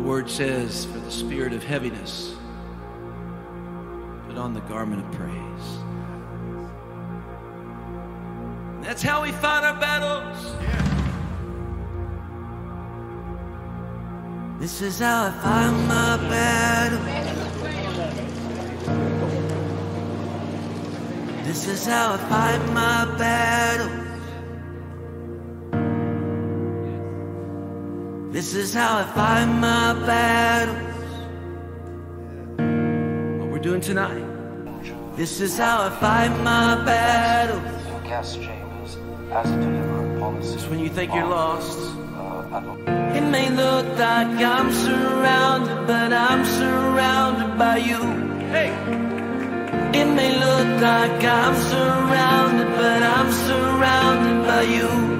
The word says, for the spirit of heaviness, put on the garment of praise. That's how we fight our battles. This is how I fight my battle. This is how I fight my battles. This is how I fight my battles. What we're doing tonight. This is how I fight my battles. Through gas chambers as a deliberate policy. It's when you think you're lost. Uh, It may look like I'm surrounded, but I'm surrounded by you. Hey. It may look like I'm surrounded, but I'm surrounded by you.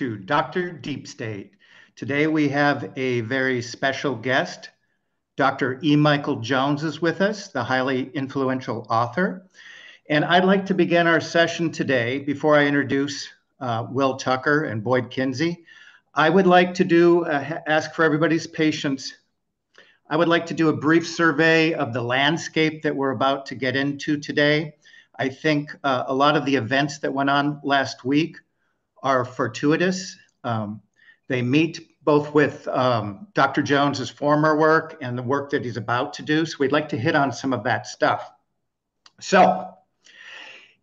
to Dr. Deep State. Today we have a very special guest. Dr. E. Michael Jones is with us, the highly influential author. And I'd like to begin our session today before I introduce uh, Will Tucker and Boyd Kinsey. I would like to do uh, ask for everybody's patience. I would like to do a brief survey of the landscape that we're about to get into today. I think uh, a lot of the events that went on last week are fortuitous. Um, they meet both with um, Dr. Jones's former work and the work that he's about to do. So we'd like to hit on some of that stuff. So,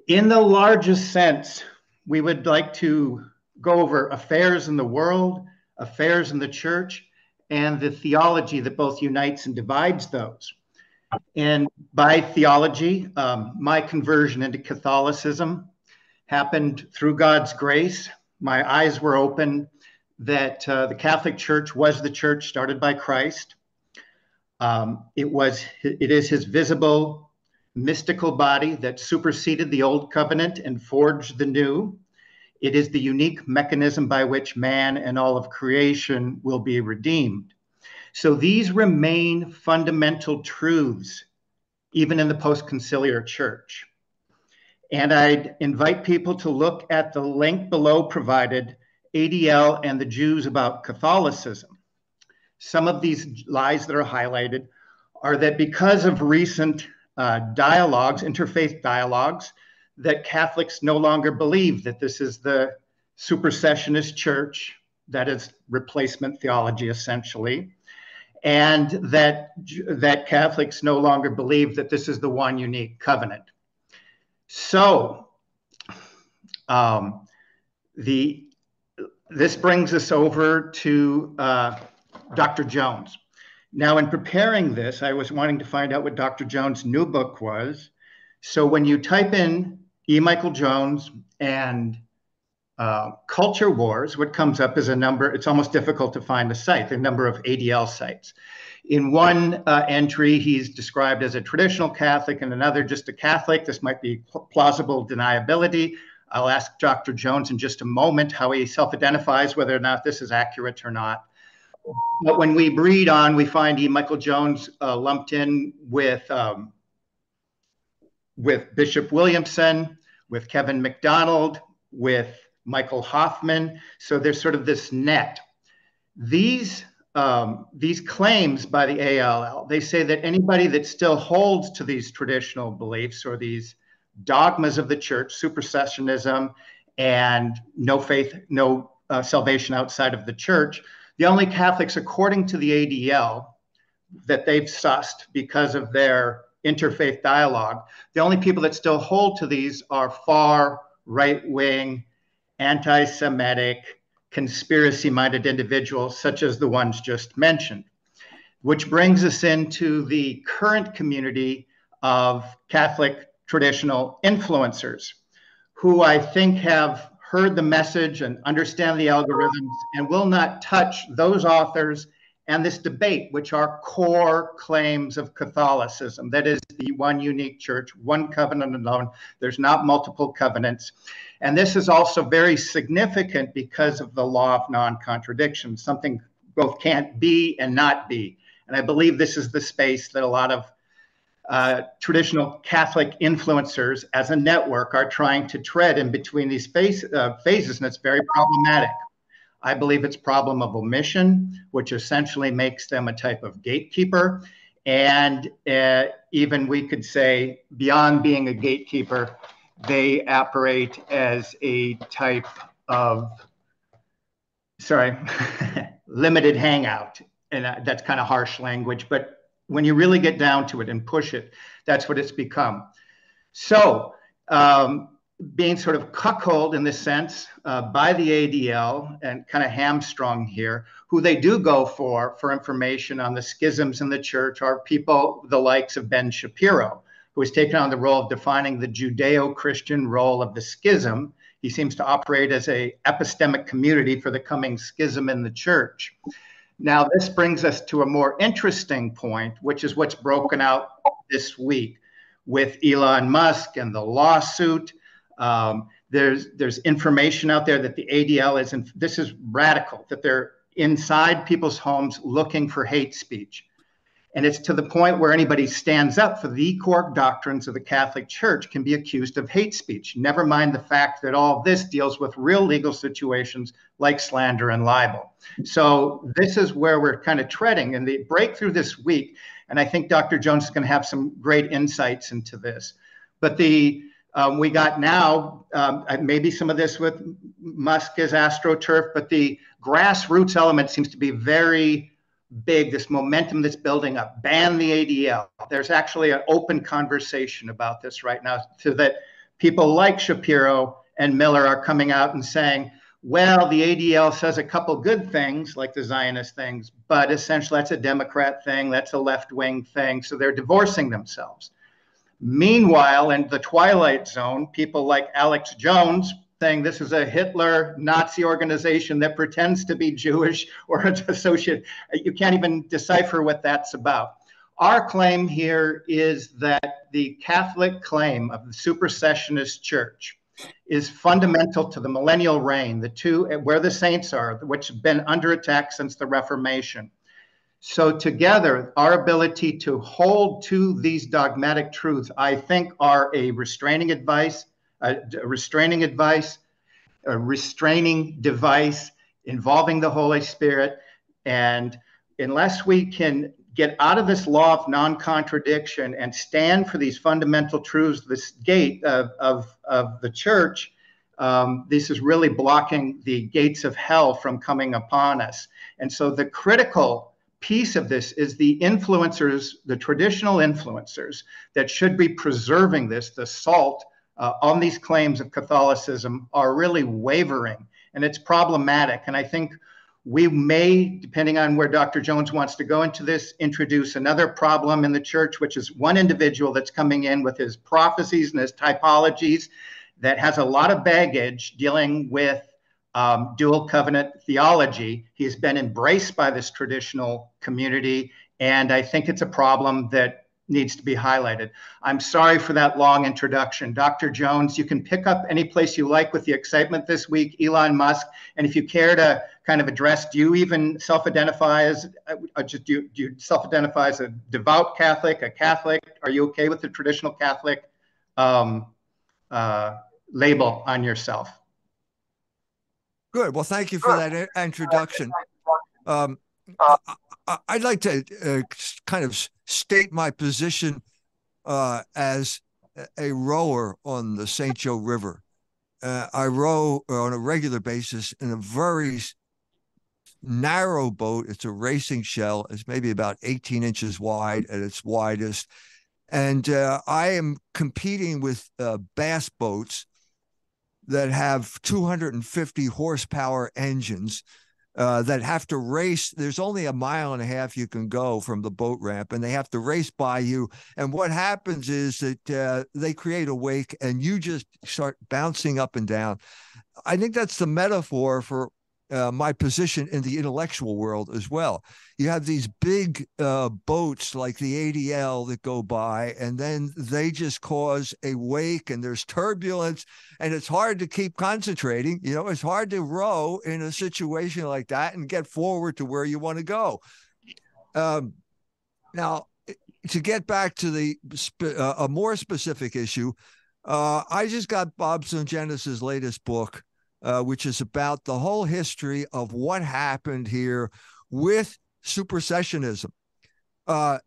in the largest sense, we would like to go over affairs in the world, affairs in the church, and the theology that both unites and divides those. And by theology, um, my conversion into Catholicism happened through God's grace. My eyes were open that uh, the Catholic Church was the church started by Christ. Um, it was it is his visible mystical body that superseded the old covenant and forged the new. It is the unique mechanism by which man and all of creation will be redeemed. So these remain fundamental truths, even in the post conciliar church. And I'd invite people to look at the link below provided ADL and the Jews about Catholicism. Some of these lies that are highlighted are that because of recent uh, dialogues, interfaith dialogues, that Catholics no longer believe that this is the supersessionist church, that is replacement theology essentially, and that, that Catholics no longer believe that this is the one unique covenant. So, um, the this brings us over to uh, Dr. Jones. Now, in preparing this, I was wanting to find out what Dr. Jones' new book was. So, when you type in E. Michael Jones and uh, culture wars, what comes up is a number, it's almost difficult to find a site, the number of ADL sites. In one uh, entry, he's described as a traditional Catholic, and another just a Catholic. This might be plausible deniability. I'll ask Dr. Jones in just a moment how he self identifies, whether or not this is accurate or not. But when we read on, we find E. Michael Jones uh, lumped in with, um, with Bishop Williamson, with Kevin MacDonald, with Michael Hoffman. So there's sort of this net. These um, these claims by the ALL, they say that anybody that still holds to these traditional beliefs or these dogmas of the church, supersessionism, and no faith, no uh, salvation outside of the church, the only Catholics, according to the ADL, that they've sussed because of their interfaith dialogue, the only people that still hold to these are far right wing, anti Semitic, conspiracy minded individuals, such as the ones just mentioned. Which brings us into the current community of Catholic traditional influencers, who I think have heard the message and understand the algorithms and will not touch those authors and this debate, which are core claims of Catholicism. That is the one unique church, one covenant alone. There's not multiple covenants. And this is also very significant because of the law of non contradiction. Something both can't be and not be. And I believe this is the space that a lot of uh, traditional Catholic influencers as a network are trying to tread in between these phase, uh, phases, and it's very problematic. I believe it's problem of omission, which essentially makes them a type of gatekeeper. And uh, even we could say, beyond being a gatekeeper, they operate as a type of, sorry, limited hangout. And that's kind of harsh language, but when you really get down to it and push it, that's what it's become. So, um, being sort of cuckolded in this sense uh, by the ADL and kind of hamstrung here, who they do go for for information on the schisms in the church are people the likes of Ben Shapiro, who has taken on the role of defining the Judeo-Christian role of the schism. He seems to operate as a epistemic community for the coming schism in the church. Now, this brings us to a more interesting point, which is what's broken out this week with Elon Musk and the lawsuit um, there's there's information out there that the ADL is, and this is radical, that they're inside people's homes looking for hate speech. And it's to the point where anybody stands up for the core doctrines of the Catholic Church can be accused of hate speech. Never mind the fact that all this deals with real legal situations like slander and libel. So this is where we're kind of treading. And the breakthrough this week, and I think Dr. Jones is going to have some great insights into this. But the um, we got now, um, maybe some of this with Musk as AstroTurf, but the grassroots element seems to be very big, this momentum that's building up. Ban the ADL. There's actually an open conversation about this right now, so that people like Shapiro and Miller are coming out and saying, well, the ADL says a couple good things, like the Zionist things, but essentially that's a Democrat thing, that's a left wing thing. So they're divorcing themselves. Meanwhile, in the Twilight Zone, people like Alex Jones saying this is a Hitler Nazi organization that pretends to be Jewish or associate. You can't even decipher what that's about. Our claim here is that the Catholic claim of the supersessionist church is fundamental to the millennial reign, the two where the saints are, which have been under attack since the Reformation. So, together, our ability to hold to these dogmatic truths, I think, are a restraining advice, a restraining advice, a restraining device involving the Holy Spirit. And unless we can get out of this law of non contradiction and stand for these fundamental truths, this gate of, of, of the church, um, this is really blocking the gates of hell from coming upon us. And so, the critical piece of this is the influencers, the traditional influencers that should be preserving this, the salt uh, on these claims of Catholicism are really wavering, and it's problematic. And I think we may, depending on where Dr. Jones wants to go into this, introduce another problem in the church, which is one individual that's coming in with his prophecies and his typologies that has a lot of baggage dealing with um, dual covenant theology. He's been embraced by this traditional community, and I think it's a problem that needs to be highlighted. I'm sorry for that long introduction. Dr. Jones, you can pick up any place you like with the excitement this week, Elon Musk. And if you care to kind of address, do you even self identify as, uh, just do you, do you self identify as a devout Catholic, a Catholic? Are you okay with the traditional Catholic um, uh, label on yourself? Good. Well, thank you for that introduction. Um, I'd like to uh, kind of state my position uh, as a rower on the St. Joe River. Uh, I row on a regular basis in a very narrow boat. It's a racing shell. It's maybe about 18 inches wide at its widest. And uh, I am competing with uh, bass boats that have 250 horsepower engines uh, that have to race. There's only a mile and a half you can go from the boat ramp, and they have to race by you. And what happens is that uh, they create a wake, and you just start bouncing up and down. I think that's the metaphor for uh, my position in the intellectual world as well. You have these big uh, boats like the ADL that go by, and then they just cause a wake, and there's turbulence, and it's hard to keep concentrating. You know, it's hard to row in a situation like that and get forward to where you want to go. Um, now, to get back to the uh, a more specific issue, uh, I just got Bob Sungenis' latest book uh, which is about the whole history of what happened here with supersessionism. Uh,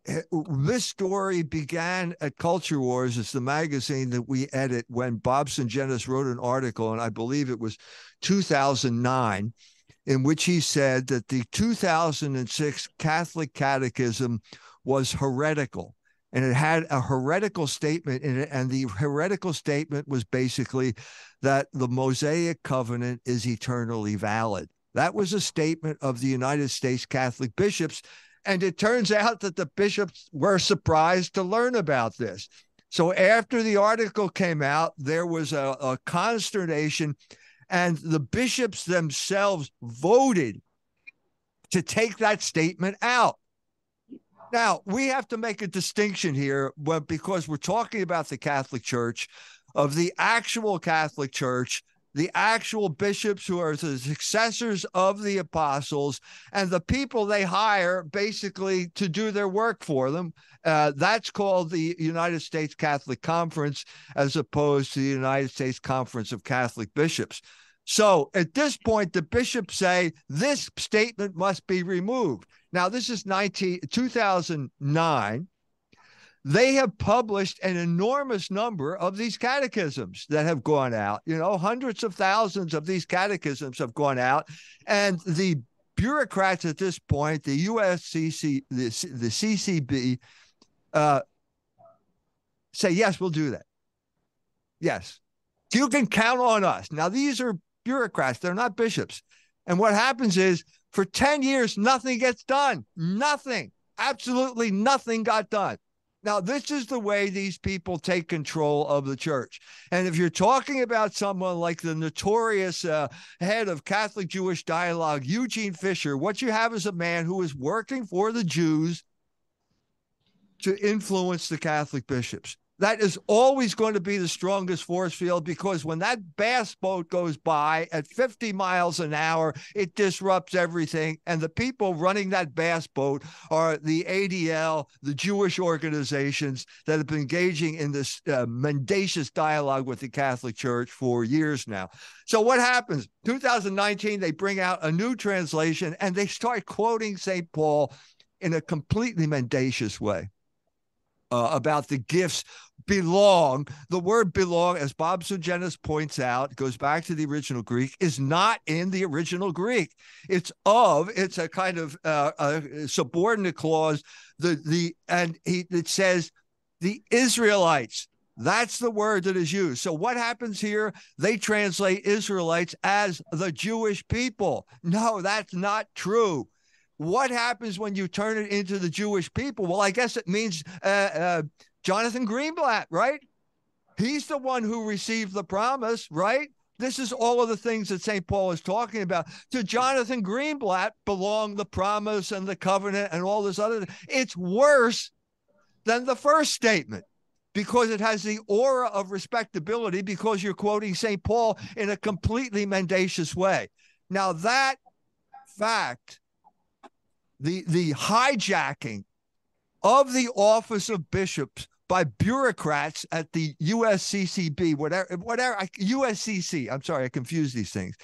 this story began at Culture Wars. It's the magazine that we edit when Bob Sungenis wrote an article, and I believe it was 2009, in which he said that the 2006 Catholic Catechism was heretical and it had a heretical statement in it. And the heretical statement was basically that the Mosaic covenant is eternally valid. That was a statement of the United States Catholic bishops. And it turns out that the bishops were surprised to learn about this. So after the article came out, there was a, a consternation, and the bishops themselves voted to take that statement out. Now, we have to make a distinction here but because we're talking about the Catholic Church, of the actual Catholic Church, the actual bishops who are the successors of the apostles, and the people they hire basically to do their work for them. Uh, that's called the United States Catholic Conference, as opposed to the United States Conference of Catholic Bishops. So at this point, the bishops say this statement must be removed. Now, this is 19, 2009. They have published an enormous number of these catechisms that have gone out. You know, hundreds of thousands of these catechisms have gone out. And the bureaucrats at this point, the USCC, the, the CCB, uh, say, yes, we'll do that. Yes. You can count on us. Now, these are bureaucrats, they're not bishops. And what happens is for 10 years, nothing gets done. Nothing. Absolutely nothing got done. Now, this is the way these people take control of the church. And if you're talking about someone like the notorious uh, head of Catholic Jewish dialogue, Eugene Fisher, what you have is a man who is working for the Jews to influence the Catholic bishops that is always going to be the strongest force field because when that bass boat goes by at 50 miles an hour, it disrupts everything. And the people running that bass boat are the ADL, the Jewish organizations that have been engaging in this uh, mendacious dialogue with the Catholic Church for years now. So what happens? 2019, they bring out a new translation and they start quoting St. Paul in a completely mendacious way. Uh, about the gifts belong. The word belong, as Bob Sungenis points out, goes back to the original Greek, is not in the original Greek. It's of, it's a kind of uh, a subordinate clause. The the and he it says the Israelites, That's the word that is used. So what happens here? They translate Israelites as the Jewish people. No, that's not true. What happens when you turn it into the Jewish people? Well, I guess it means uh, uh, Jonathan Greenblatt, right? He's the one who received the promise, right? This is all of the things that St. Paul is talking about. To Jonathan Greenblatt belong the promise and the covenant and all this other. It's worse than the first statement because it has the aura of respectability because you're quoting St. Paul in a completely mendacious way. Now, that fact, the, the hijacking of the office of bishops by bureaucrats at the USCCB, whatever, whatever, USCC, I'm sorry, I confuse these things,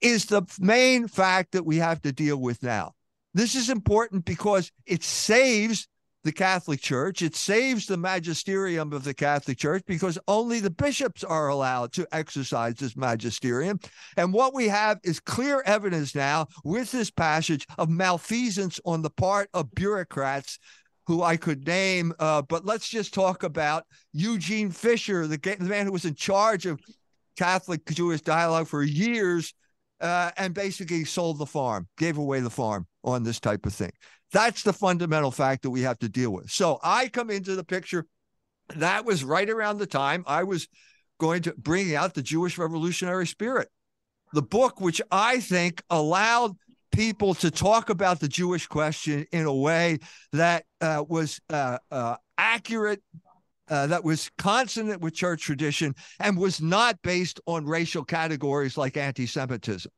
is the main fact that we have to deal with now. This is important because it saves the Catholic Church. It saves the magisterium of the Catholic Church because only the bishops are allowed to exercise this magisterium. And what we have is clear evidence now with this passage of malfeasance on the part of bureaucrats who I could name, uh, but let's just talk about Eugene Fisher, the, the, man who was in charge of Catholic Jewish dialogue for years uh, and basically sold the farm, gave away the farm on this type of thing. That's the fundamental fact that we have to deal with. So I come into the picture. That was right around the time I was going to bring out the Jewish revolutionary spirit, the book which I think allowed people to talk about the Jewish question in a way that uh, was uh, uh, accurate, uh, that was consonant with church tradition, and was not based on racial categories like anti Semitism.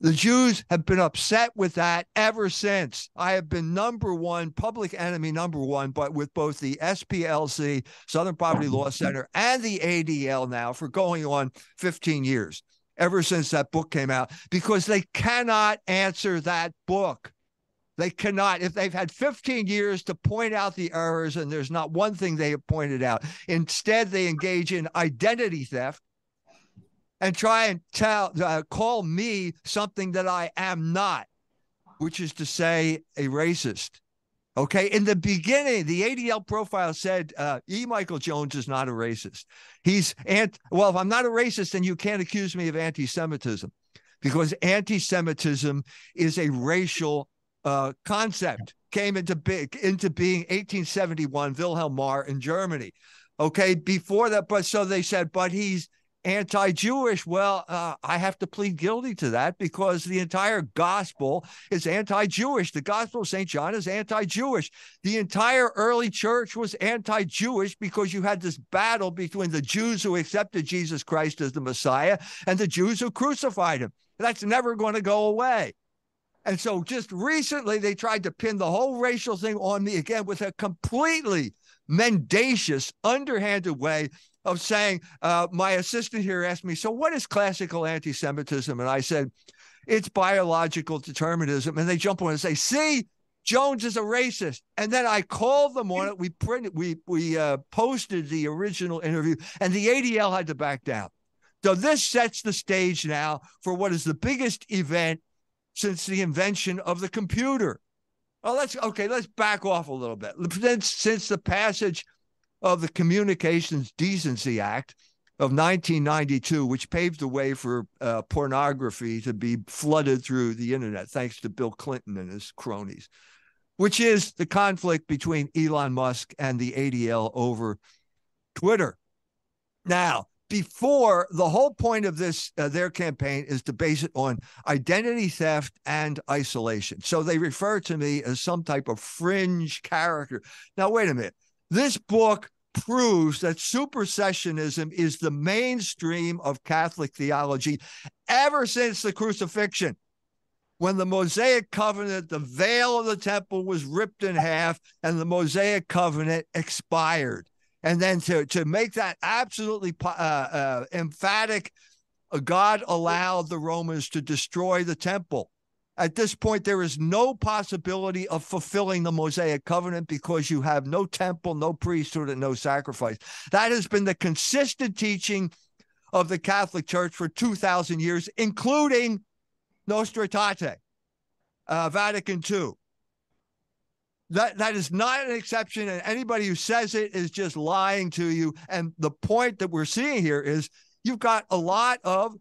The Jews have been upset with that ever since. I have been number one, public enemy number one, but with both the SPLC, Southern Poverty Law Center, and the ADL now for going on 15 years ever since that book came out because they cannot answer that book. They cannot, if they've had 15 years to point out the errors and there's not one thing they have pointed out. Instead, they engage in identity theft and try and tell, uh, call me something that I am not, which is to say, a racist. Okay. In the beginning, the ADL profile said uh, E. Michael Jones is not a racist. He's and well, if I'm not a racist, then you can't accuse me of anti-Semitism, because anti-Semitism is a racial uh, concept. Came into big into being 1871, Wilhelm Marr in Germany. Okay, before that, but so they said, but he's anti-Jewish. Well, uh, I have to plead guilty to that because the entire gospel is anti-Jewish. The gospel of St. John is anti-Jewish. The entire early church was anti-Jewish because you had this battle between the Jews who accepted Jesus Christ as the Messiah and the Jews who crucified him. That's never going to go away. And so just recently they tried to pin the whole racial thing on me again with a completely mendacious, underhanded way of saying, uh, my assistant here asked me, so what is classical anti Semitism? And I said, it's biological determinism. And they jump on and say, see, Jones is a racist. And then I called them on it. We printed, we we uh, posted the original interview, and the ADL had to back down. So this sets the stage now for what is the biggest event since the invention of the computer. Oh, let's okay. Let's back off a little bit. Since, since the passage of the Communications Decency Act of 1992, which paved the way for uh, pornography to be flooded through the internet, thanks to Bill Clinton and his cronies, which is the conflict between Elon Musk and the ADL over Twitter. Now, before the whole point of this uh, their campaign is to base it on identity theft and isolation. So they refer to me as some type of fringe character. Now wait a minute this book proves that supersessionism is the mainstream of Catholic theology ever since the crucifixion. When the Mosaic covenant, the veil of the temple was ripped in half and the Mosaic covenant expired. And then to, to make that absolutely uh, uh, emphatic, God allowed the Romans to destroy the temple. At this point, there is no possibility of fulfilling the Mosaic covenant because you have no temple, no priesthood, and no sacrifice. That has been the consistent teaching of the Catholic Church for 2,000 years, including Nostra Aetate, uh, Vatican II. That that is not an exception, and anybody who says it is just lying to you. And the point that we're seeing here is you've got a lot of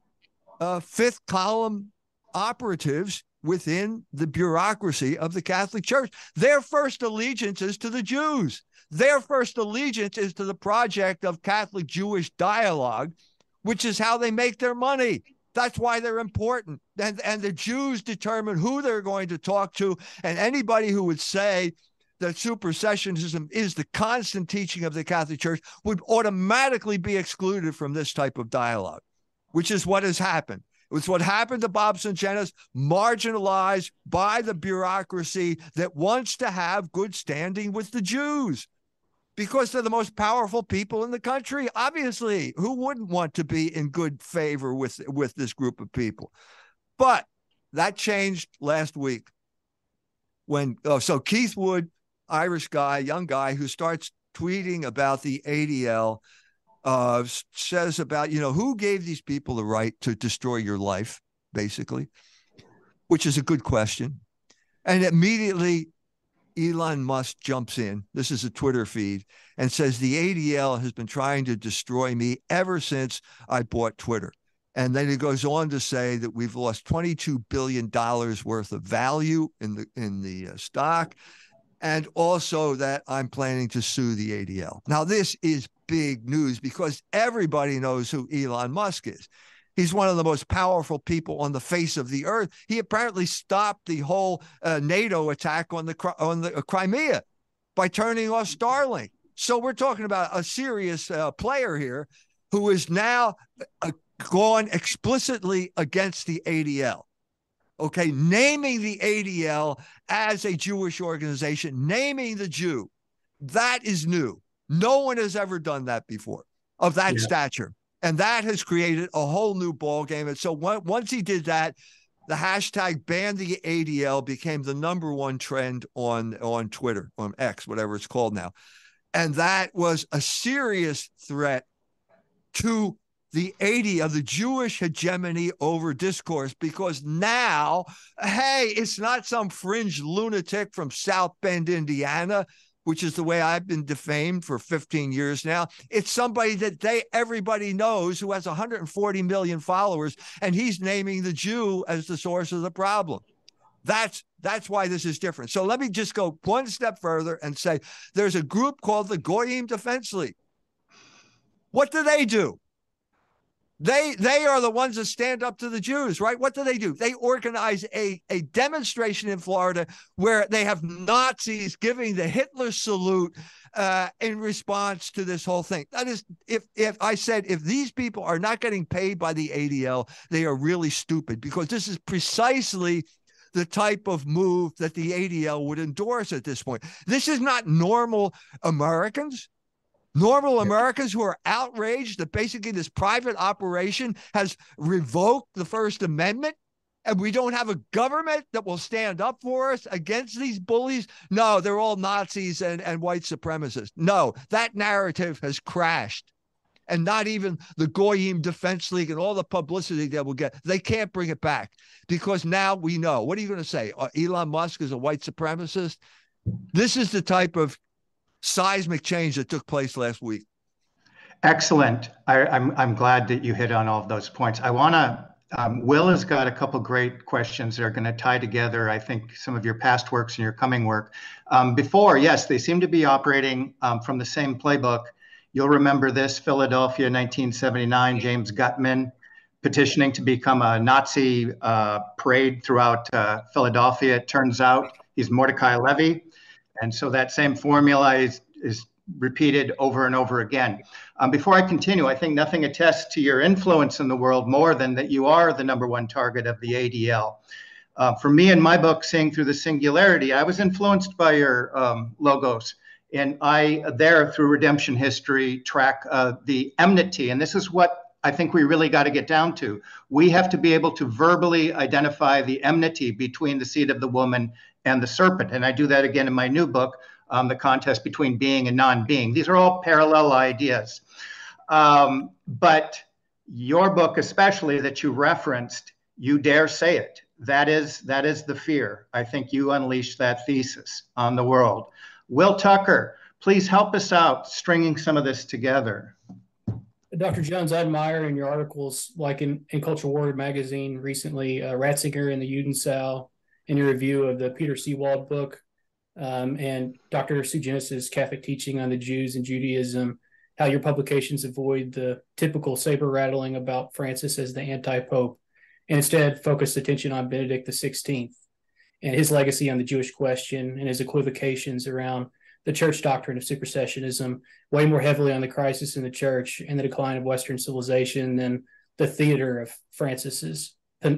uh, fifth column operatives within the bureaucracy of the Catholic Church. Their first allegiance is to the Jews. Their first allegiance is to the project of Catholic Jewish dialogue, which is how they make their money. That's why they're important. And, and the Jews determine who they're going to talk to. And anybody who would say that supersessionism is the constant teaching of the Catholic Church would automatically be excluded from this type of dialogue, which is what has happened. It was what happened to Bob Sungenis, marginalized by the bureaucracy that wants to have good standing with the Jews because they're the most powerful people in the country. Obviously, who wouldn't want to be in good favor with with this group of people? But that changed last week when oh, so Keith Wood, Irish guy, young guy who starts tweeting about the ADL, uh, says about you know who gave these people the right to destroy your life, basically, which is a good question, and immediately Elon Musk jumps in. This is a Twitter feed and says the ADL has been trying to destroy me ever since I bought Twitter. And then it goes on to say that we've lost 22 billion dollars worth of value in the in the uh, stock and also that I'm planning to sue the ADL. Now this is big news because everybody knows who Elon Musk is. He's one of the most powerful people on the face of the earth. He apparently stopped the whole uh, NATO attack on the on the uh, Crimea by turning off Starlink. So we're talking about a serious uh, player here who is now uh, gone explicitly against the ADL. Okay, naming the ADL as a Jewish organization, naming the Jew, that is new. No one has ever done that before of that yeah. stature and that has created a whole new ball game. And so once he did that, the hashtag ban the ADL became the number one trend on on Twitter, on X, whatever it's called now, and that was a serious threat to the 80 of the Jewish hegemony over discourse because now, hey, it's not some fringe lunatic from South Bend, Indiana which is the way I've been defamed for 15 years now. It's somebody that they everybody knows who has 140 million followers, and he's naming the Jew as the source of the problem. That's that's why this is different. So let me just go one step further and say there's a group called the Goyim Defense League. What do they do? They they are the ones that stand up to the Jews, right? What do they do? They organize a, a demonstration in Florida where they have Nazis giving the Hitler salute uh, in response to this whole thing. That is, if if I said if these people are not getting paid by the ADL, they are really stupid because this is precisely the type of move that the ADL would endorse at this point. This is not normal Americans. Normal Americans who are outraged that basically this private operation has revoked the First Amendment and we don't have a government that will stand up for us against these bullies. No, they're all Nazis and, and white supremacists. No, that narrative has crashed. And not even the Goyim Defense League and all the publicity they will get, they can't bring it back because now we know. What are you going to say? Uh, Elon Musk is a white supremacist? This is the type of seismic change that took place last week. Excellent. I, am I'm, I'm glad that you hit on all of those points. I want to. Um, Will has got a couple great questions that are going to tie together, I think, some of your past works and your coming work. Um, before, yes, they seem to be operating um, from the same playbook. You'll remember this Philadelphia, 1979, James Gutman petitioning to become a Nazi uh, parade throughout uh, Philadelphia. It turns out he's Mordecai Levy. And so that same formula is, is repeated over and over again. Um, before I continue, I think nothing attests to your influence in the world more than that you are the number one target of the ADL. Uh, for me in my book, Seeing Through the Singularity, I was influenced by your um, logos. And I, there through redemption history, track uh, the enmity. And this is what I think we really got to get down to. We have to be able to verbally identify the enmity between the seed of the woman and the serpent. And I do that again in my new book, um, The Contest Between Being and Non Being. These are all parallel ideas. Um, but your book, especially that you referenced, you dare say it. that is that is the fear. I think you unleashed that thesis on the world. Will Tucker, please help us out stringing some of this together. Dr. Jones, I admire in your articles, like in, in Cultural Warrior magazine recently, uh, Ratzinger and the Judensau, in your review of the Peter Seewald book, um, and Dr. Sungenis's Catholic teaching on the Jews and Judaism, how your publications avoid the typical saber rattling about Francis as the anti pope and instead focus attention on Benedict XVI and his legacy on the Jewish question and his equivocations around the church doctrine of supersessionism way more heavily on the crisis in the church and the decline of Western civilization than the theater of Francis's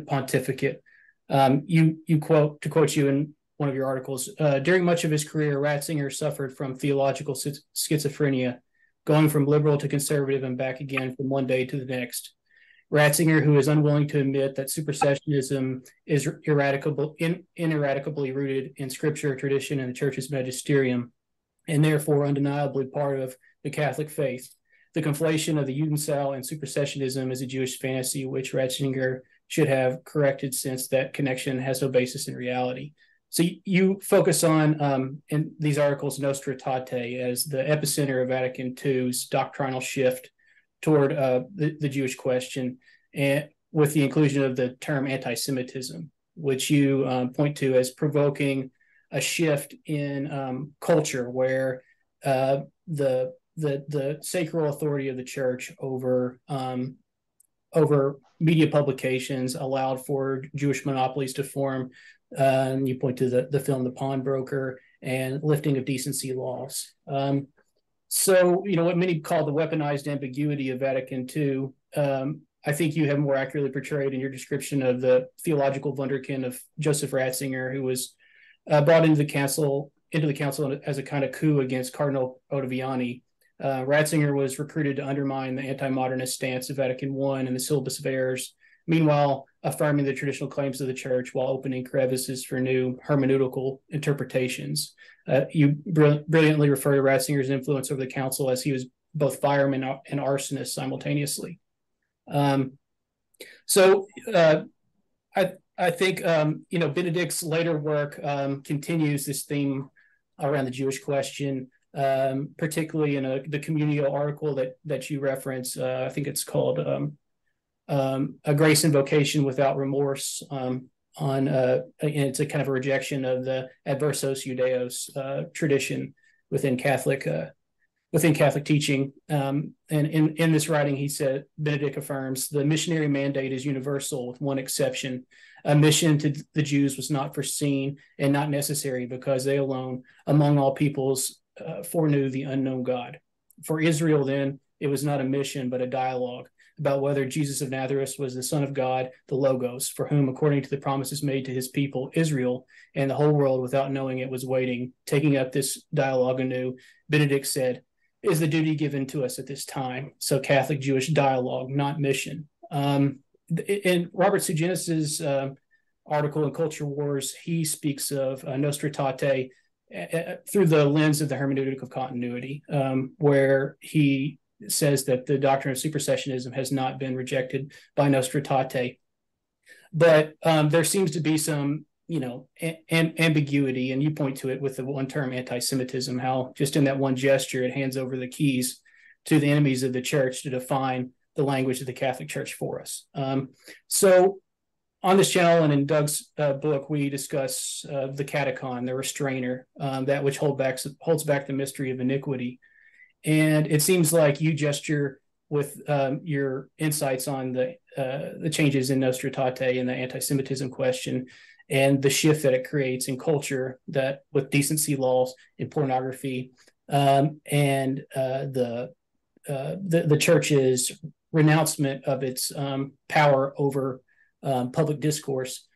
pontificate. Um, you you quote to quote you in one of your articles uh, during much of his career, Ratzinger suffered from theological schizophrenia, going from liberal to conservative and back again from one day to the next. Ratzinger, who is unwilling to admit that supersessionism is ineradicable, in, ineradicably rooted in scripture, tradition, and the church's magisterium, and therefore undeniably part of the Catholic faith. The conflation of the Judensau and supersessionism is a Jewish fantasy, which Ratzinger should have corrected since that connection has no basis in reality. So you focus on um, in these articles Nostra Aetate as the epicenter of Vatican II's doctrinal shift toward uh, the, the Jewish question, and with the inclusion of the term anti-Semitism, which you um, point to as provoking a shift in um, culture where uh, the the the sacral authority of the church over um, over media publications allowed for Jewish monopolies to form. And you point to the, the film The Pawnbroker and lifting of decency laws. Um, so, you know, what many call the weaponized ambiguity of Vatican II, um, I think you have more accurately portrayed in your description of the theological wunderkind of Joseph Ratzinger, who was uh, brought into the council into the council as a kind of coup against Cardinal Ottaviani. Uh, Ratzinger was recruited to undermine the anti-modernist stance of Vatican I and the syllabus of errors, meanwhile affirming the traditional claims of the church while opening crevices for new hermeneutical interpretations. Uh, you br- brilliantly refer to Ratzinger's influence over the council as he was both fireman and arsonist simultaneously. Um, so uh, I, I think um, you know Benedict's later work um, continues this theme around the Jewish question, um, particularly in a, the Communio article that that you reference. Uh, I think it's called um, um, "A Grace and Vocation Without Remorse." Um, on uh, it's a kind of a rejection of the adversus judaeos uh, tradition within Catholic uh, within Catholic teaching. Um, and in, in this writing, he said, Benedict affirms the missionary mandate is universal with one exception. A mission to the Jews was not foreseen and not necessary because they alone, among all peoples, uh, foreknew the unknown God. For Israel, then, it was not a mission, but a dialogue about whether Jesus of Nazareth was the Son of God, the Logos, for whom, according to the promises made to his people, Israel and the whole world, without knowing it, was waiting. Taking up this dialogue anew, Benedict said, is the duty given to us at this time. So Catholic Jewish dialogue, not mission. Um, in Robert Sungenis's uh, article in Culture Wars, he speaks of uh, Nostra Aetate uh, through the lens of the hermeneutic of continuity, um, where he says that the doctrine of supersessionism has not been rejected by Nostra Aetate. But um, there seems to be some you know a- ambiguity and you point to it with the one term anti-semitism how just in that one gesture it hands over the keys to the enemies of the church to define the language of the catholic church for us um, so on this channel and in doug's uh, book we discuss uh, the katechon the restrainer um, that which hold back, holds back the mystery of iniquity. And it seems like you gesture with um, your insights on the uh, the changes in Nostra Aetate and the anti-Semitism question and the shift that it creates in culture that with decency laws in pornography um, and uh, the, uh, the, the church's renouncement of its um, power over um, public discourse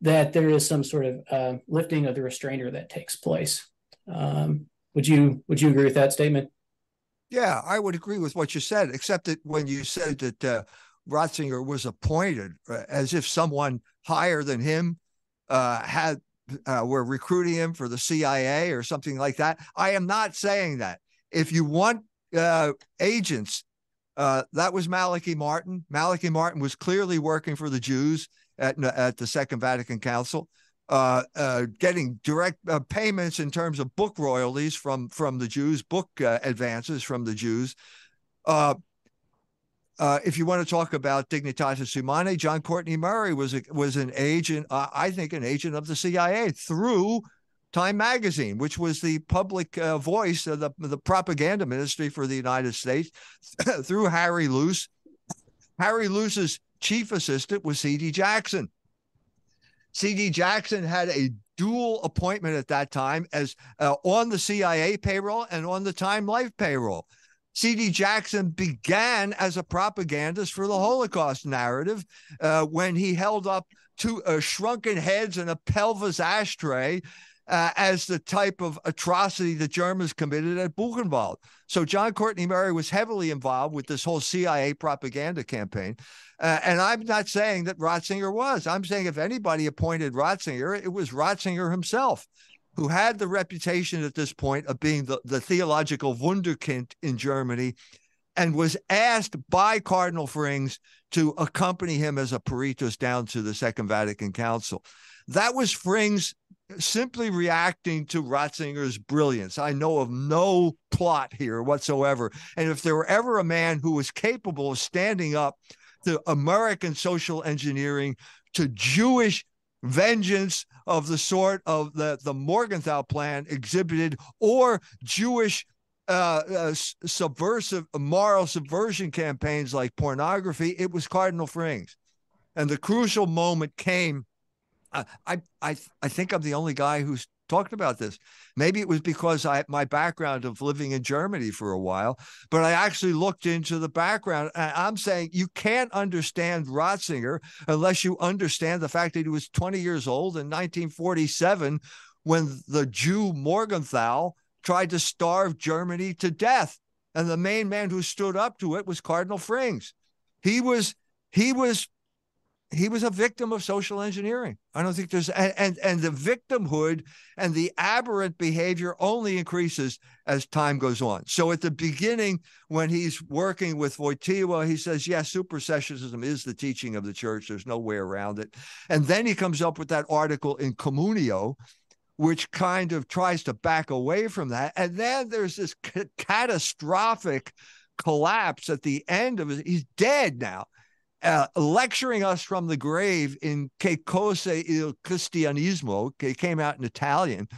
that there is some sort of uh, lifting of the restrainer that takes place um, would you would you agree with that statement yeah i would agree with what you said except that when you said that uh, ratzinger was appointed uh, as if someone higher than him uh, had uh, were recruiting him for the CIA or something like that. I am not saying that. If you want uh, agents, uh, that was Malachi Martin. Malachi Martin was clearly working for the Jews, at, at the Second Vatican Council, uh, uh, getting direct uh, payments in terms of book royalties from from the Jews, book uh, advances from the Jews. If you want to talk about dignitatis humanae, John Courtney Murray was a, was an agent, I think, an agent of the CIA through Time Magazine, which was the public voice of the the propaganda ministry for the United States, through Harry Luce. Harry Luce's chief assistant was C.D. Jackson. C.D. Jackson had a dual appointment at that time as uh, on the CIA payroll and on the Time Life payroll. C.D. Jackson began as a propagandist for the Holocaust narrative uh, when he held up two uh, shrunken heads and a pelvis ashtray uh, as the type of atrocity the Germans committed at Buchenwald. So John Courtney Murray was heavily involved with this whole CIA propaganda campaign. Uh, and I'm not saying that Ratzinger was. I'm saying if anybody appointed Ratzinger, it was Ratzinger himself, who had the reputation at this point of being the, the theological wunderkind in Germany and was asked by Cardinal Frings to accompany him as a peritus down to the Second Vatican Council. That was Frings simply reacting to Ratzinger's brilliance. I know of no plot here whatsoever. And if there were ever a man who was capable of standing up to American social engineering, to Jewish vengeance of the sort of the, the Morgenthau plan exhibited, or Jewish uh, uh, subversive moral subversion campaigns like pornography, it was Cardinal Frings. And the crucial moment came. I I I think I'm the only guy who's talked about this. Maybe it was because I my background of living in Germany for a while, but I actually looked into the background. And I'm saying you can't understand Ratzinger unless you understand the fact that he was 20 years old in 1947 when the Jew Morgenthau tried to starve Germany to death. And the main man who stood up to it was Cardinal Frings. He was he was he was a victim of social engineering. I don't think there's and, and and the victimhood and the aberrant behavior only increases as time goes on. So at the beginning, when he's working with Wojtyła, he says, "Yes, yeah, supersessionism is the teaching of the church. There's no way around it." And then he comes up with that article in Communio, which kind of tries to back away from that. And then there's this c- catastrophic collapse at the end of it. He's dead now uh, lecturing us from the grave in Che cose il cristianismo, it came out in Italian,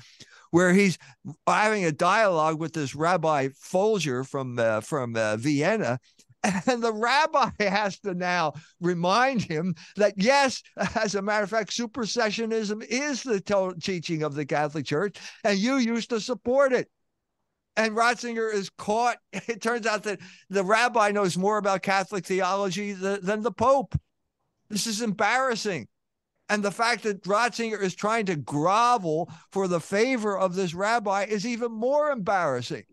where he's having a dialogue with this Rabbi Folger from uh, from uh, Vienna. And the rabbi has to now remind him that, yes, as a matter of fact, supersessionism is the teaching of the Catholic Church, and you used to support it and Ratzinger is caught. It turns out that the rabbi knows more about Catholic theology than the Pope. This is embarrassing. And the fact that Ratzinger is trying to grovel for the favor of this rabbi is even more embarrassing.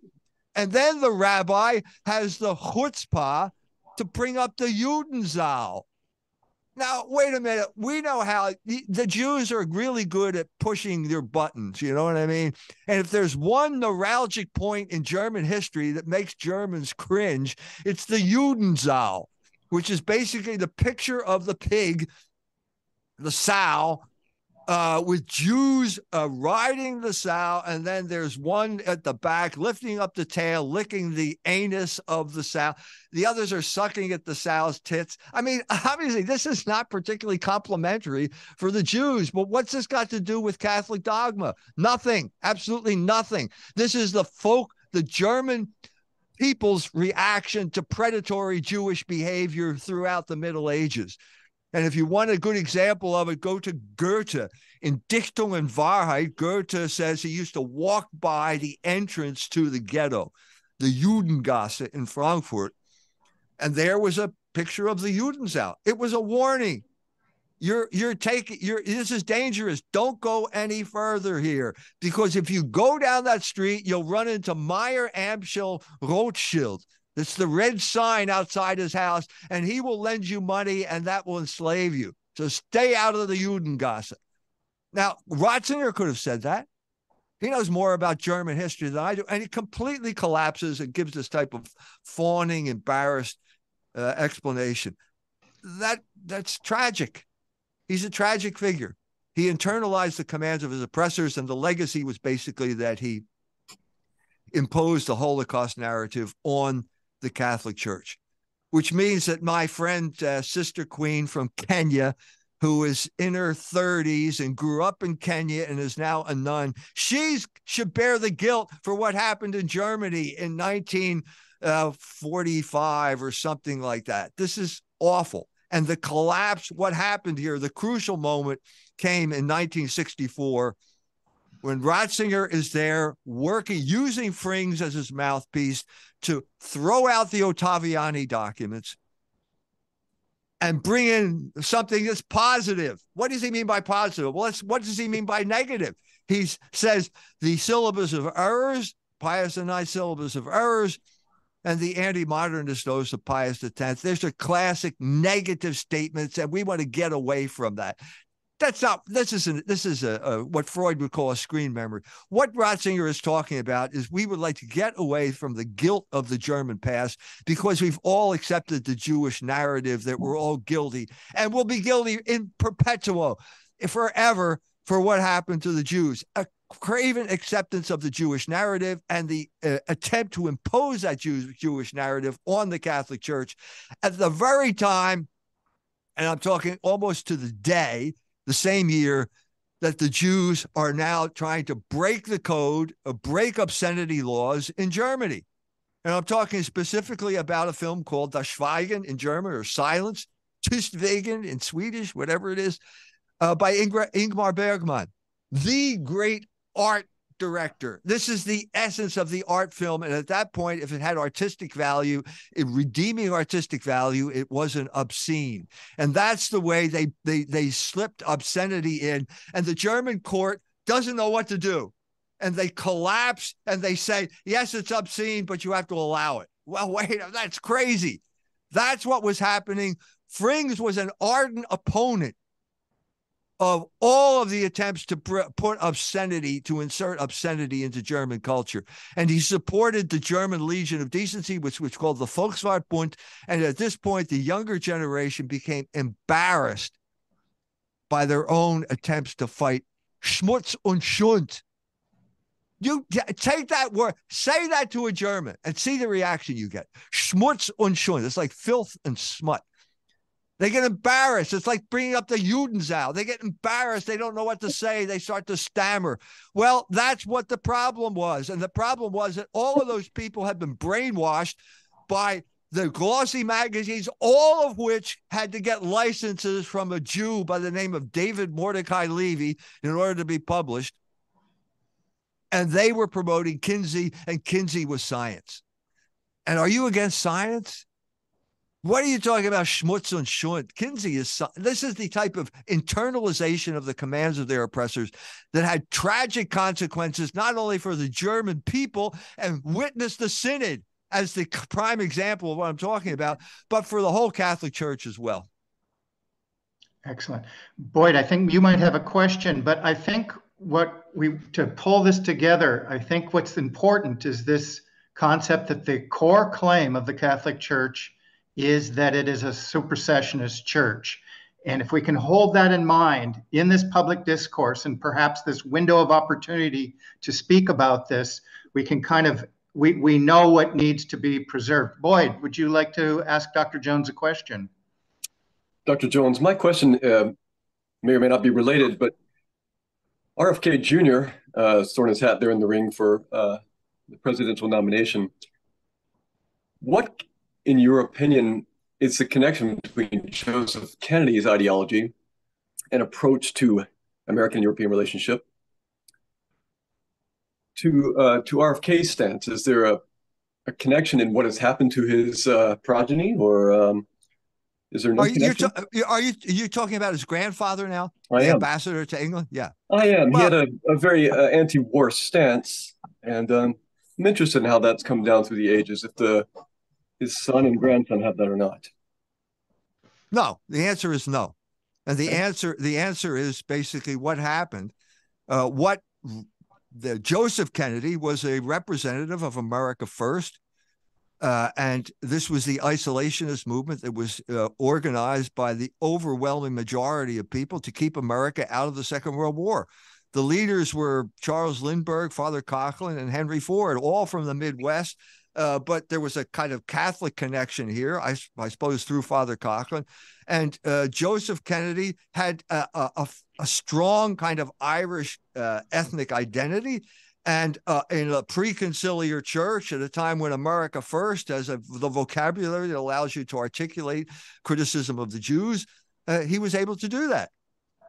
And then the rabbi has the chutzpah to bring up the Judensau, now, wait a minute. We know how the Jews are really good at pushing their buttons. You know what I mean? And if there's one neuralgic point in German history that makes Germans cringe, it's the Judensau, which is basically the picture of the pig, the sow, uh, with Jews uh, riding the sow, and then there's one at the back lifting up the tail, licking the anus of the sow. The others are sucking at the sow's tits. I mean, obviously, this is not particularly complimentary for the Jews, but what's this got to do with Catholic dogma? Nothing, absolutely nothing. This is the folk, the German people's reaction to predatory Jewish behavior throughout the Middle Ages. And if you want a good example of it, go to Goethe. In Dichtung und Wahrheit, Goethe says he used to walk by the entrance to the ghetto, the Judengasse in Frankfurt, and there was a picture of the Judensau. It was a warning. You're you're taking you're this is dangerous. Don't go any further here because if you go down that street, you'll run into Meyer Amschel Rothschild. It's the red sign outside his house, and he will lend you money, and that will enslave you. So stay out of the Judengasse. Now, Ratzinger could have said that. He knows more about German history than I do, and he completely collapses and gives this type of fawning, embarrassed uh, explanation. That that's tragic. He's a tragic figure. He internalized the commands of his oppressors, and the legacy was basically that he imposed the Holocaust narrative on the Catholic Church, which means that my friend, uh, Sister Queen from Kenya, who is in her 30s and grew up in Kenya and is now a nun, she should bear the guilt for what happened in Germany in 1945 or something like that. This is awful. And the collapse, what happened here, the crucial moment came in 1964 when Ratzinger is there working, using Frings as his mouthpiece to throw out the Ottaviani documents and bring in something that's positive. What does he mean by positive? Well, what does he mean by negative? He says the syllabus of errors, Pius IX syllabus of errors, and the anti-modernist dose of Pius X. There's a classic negative statements, and we want to get away from that that's not this isn't this is a, a, what freud would call a screen memory. What ratzinger is talking about is we would like to get away from the guilt of the german past because we've all accepted the jewish narrative that we're all guilty and we'll be guilty in perpetuo forever for what happened to the jews. A craven acceptance of the jewish narrative and the uh, attempt to impose that Jew- jewish narrative on the catholic church at the very time and i'm talking almost to the day the same year that the Jews are now trying to break the code, uh, break obscenity laws in Germany. And I'm talking specifically about a film called Das Schweigen in German or Silence, Tystwegen in Swedish, whatever it is, uh, by Ingmar Bergman, the great art director. This is the essence of the art film. And at that point, if it had artistic value, it, redeeming artistic value, it wasn't obscene. And that's the way they they they slipped obscenity in. And the German court doesn't know what to do. And they collapse and they say, yes, it's obscene, but you have to allow it. Well, wait, that's crazy. That's what was happening. Frings was an ardent opponent of all of the attempts to put obscenity, to insert obscenity into German culture. And he supported the German Legion of Decency, which was called the Volkswartbund. And at this point, the younger generation became embarrassed by their own attempts to fight Schmutz und Schund. You take that word, say that to a German and see the reaction you get. Schmutz und Schund. It's like filth and smut. They get embarrassed. It's like bringing up the Judensau. They get embarrassed. They don't know what to say. They start to stammer. Well, that's what the problem was. And the problem was that all of those people had been brainwashed by the glossy magazines, all of which had to get licenses from a Jew by the name of David Mordecai Levy in order to be published. And they were promoting Kinsey, and Kinsey was science. And are you against science? What are you talking about, schmutz and schund? Kinsey is this is the type of internalization of the commands of their oppressors that had tragic consequences not only for the German people and witness the synod as the prime example of what I'm talking about, but for the whole Catholic Church as well. Excellent, Boyd. I think you might have a question, but I think what we to pull this together, I think what's important is this concept that the core claim of the Catholic Church is that it is a supersessionist church. And if we can hold that in mind in this public discourse and perhaps this window of opportunity to speak about this, we can kind of we, we know what needs to be preserved. Boyd, would you like to ask Dr. Jones a question? Dr. Jones, my question uh, may or may not be related, but RFK Jr. Uh, throwing his hat there in the ring for uh, the presidential nomination. What in your opinion, is the connection between Joseph Kennedy's ideology and approach to American European relationship to uh, to RFK's stance? Is there a, a connection in what has happened to his uh, progeny, or um, is there no are you, connection? Are you are you talking about his grandfather now, I the am. ambassador to England? Yeah, I am. Well, he had a, a very uh, anti-war stance, and um, I'm interested in how that's come down through the ages. If the his son and grandson have that or not? No, the answer is no. And the answer the answer is basically what happened. Uh, what the Joseph Kennedy was a representative of America First, Uh, and this was the isolationist movement that was uh, organized by the overwhelming majority of people to keep America out of the Second World War. The leaders were Charles Lindbergh, Father Coughlin, and Henry Ford, all from the Midwest. Uh, but there was a kind of Catholic connection here, I, I suppose, through Father Coughlin. And uh, Joseph Kennedy had a, a, a, strong kind of Irish uh, ethnic identity. And uh, in a pre-conciliar church at a time when America First has a, the vocabulary that allows you to articulate criticism of the Jews, uh, he was able to do that.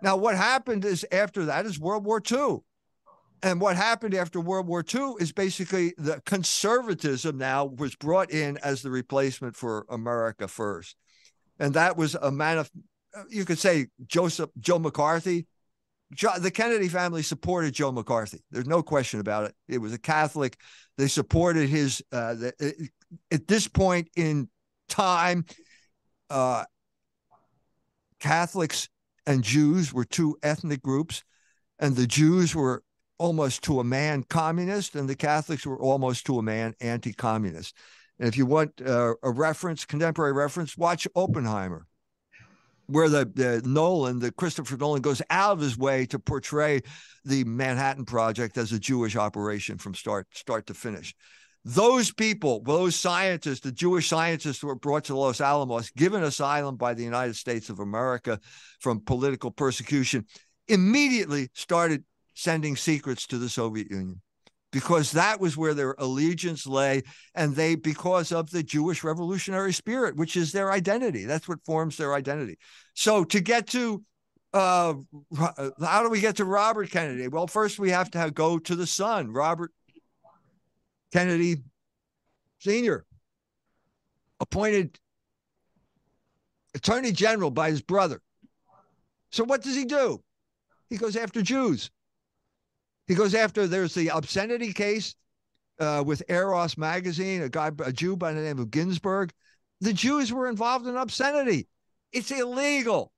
Now, what happened is after that is World War II. And what happened after World War II is basically the conservatism now was brought in as the replacement for America First. And that was a man of, you could say, Joseph, Joe McCarthy. the Kennedy family supported Joe McCarthy. There's no question about it. It was a Catholic. They supported his, uh, the, at this point in time, uh, Catholics and Jews were two ethnic groups, and the Jews were almost to a man communist, and the Catholics were almost to a man anti communist. And if you want uh, a reference, contemporary reference, watch Oppenheimer, where the, the Nolan, the Christopher Nolan, goes out of his way to portray the Manhattan Project as a Jewish operation from start start to finish. Those people, those scientists, the Jewish scientists who were brought to Los Alamos, given asylum by the United States of America from political persecution, immediately started sending secrets to the Soviet Union because that was where their allegiance lay. And they, because of the Jewish revolutionary spirit, which is their identity, that's what forms their identity. So to get to, uh, how do we get to Robert Kennedy? Well, first we have to have, go to the son, Robert Kennedy Sr., appointed attorney general by his brother. So what does he do? He goes after Jews. He goes after there's the obscenity case uh, with Eros magazine, a guy, a Jew by the name of Ginzburg. The Jews were involved in obscenity. It's illegal.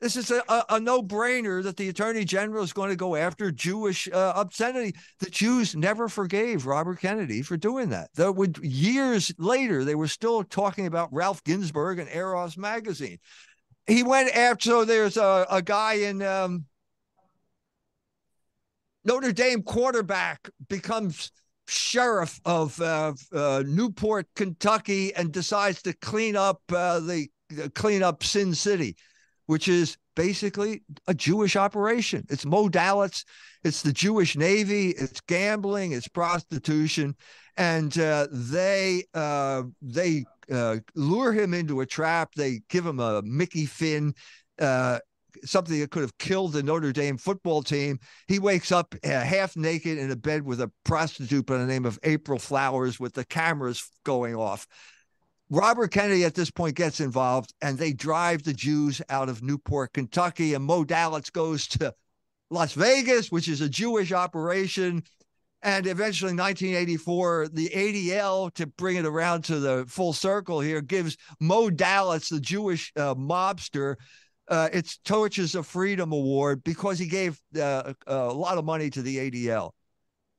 This is a, a, a no brainer that the attorney general is going to go after Jewish uh, obscenity. The Jews never forgave Robert Kennedy for doing that. Though would, years later, they were still talking about Ralph Ginzburg and Eros magazine. He went after, so there's a, a guy in, um, Notre Dame quarterback becomes sheriff of uh, uh, Newport, Kentucky, and decides to clean up uh, the clean up Sin City, which is basically a Jewish operation. It's Moe Dalitz, it's the Jewish Navy, it's gambling, it's prostitution, and uh, they uh, they uh, lure him into a trap. They give him a Mickey Finn something that could have killed the Notre Dame football team. He wakes up uh, half naked in a bed with a prostitute by the name of April Flowers with the cameras going off. Robert Kennedy at this point gets involved and they drive the Jews out of Newport, Kentucky. And Moe Dalitz goes to Las Vegas, which is a Jewish operation. And eventually, 1984, the ADL, to bring it around to the full circle here, gives Moe Dalitz, the Jewish uh, mobster, uh, it's Torches of Freedom Award because he gave uh, a lot of money to the ADL.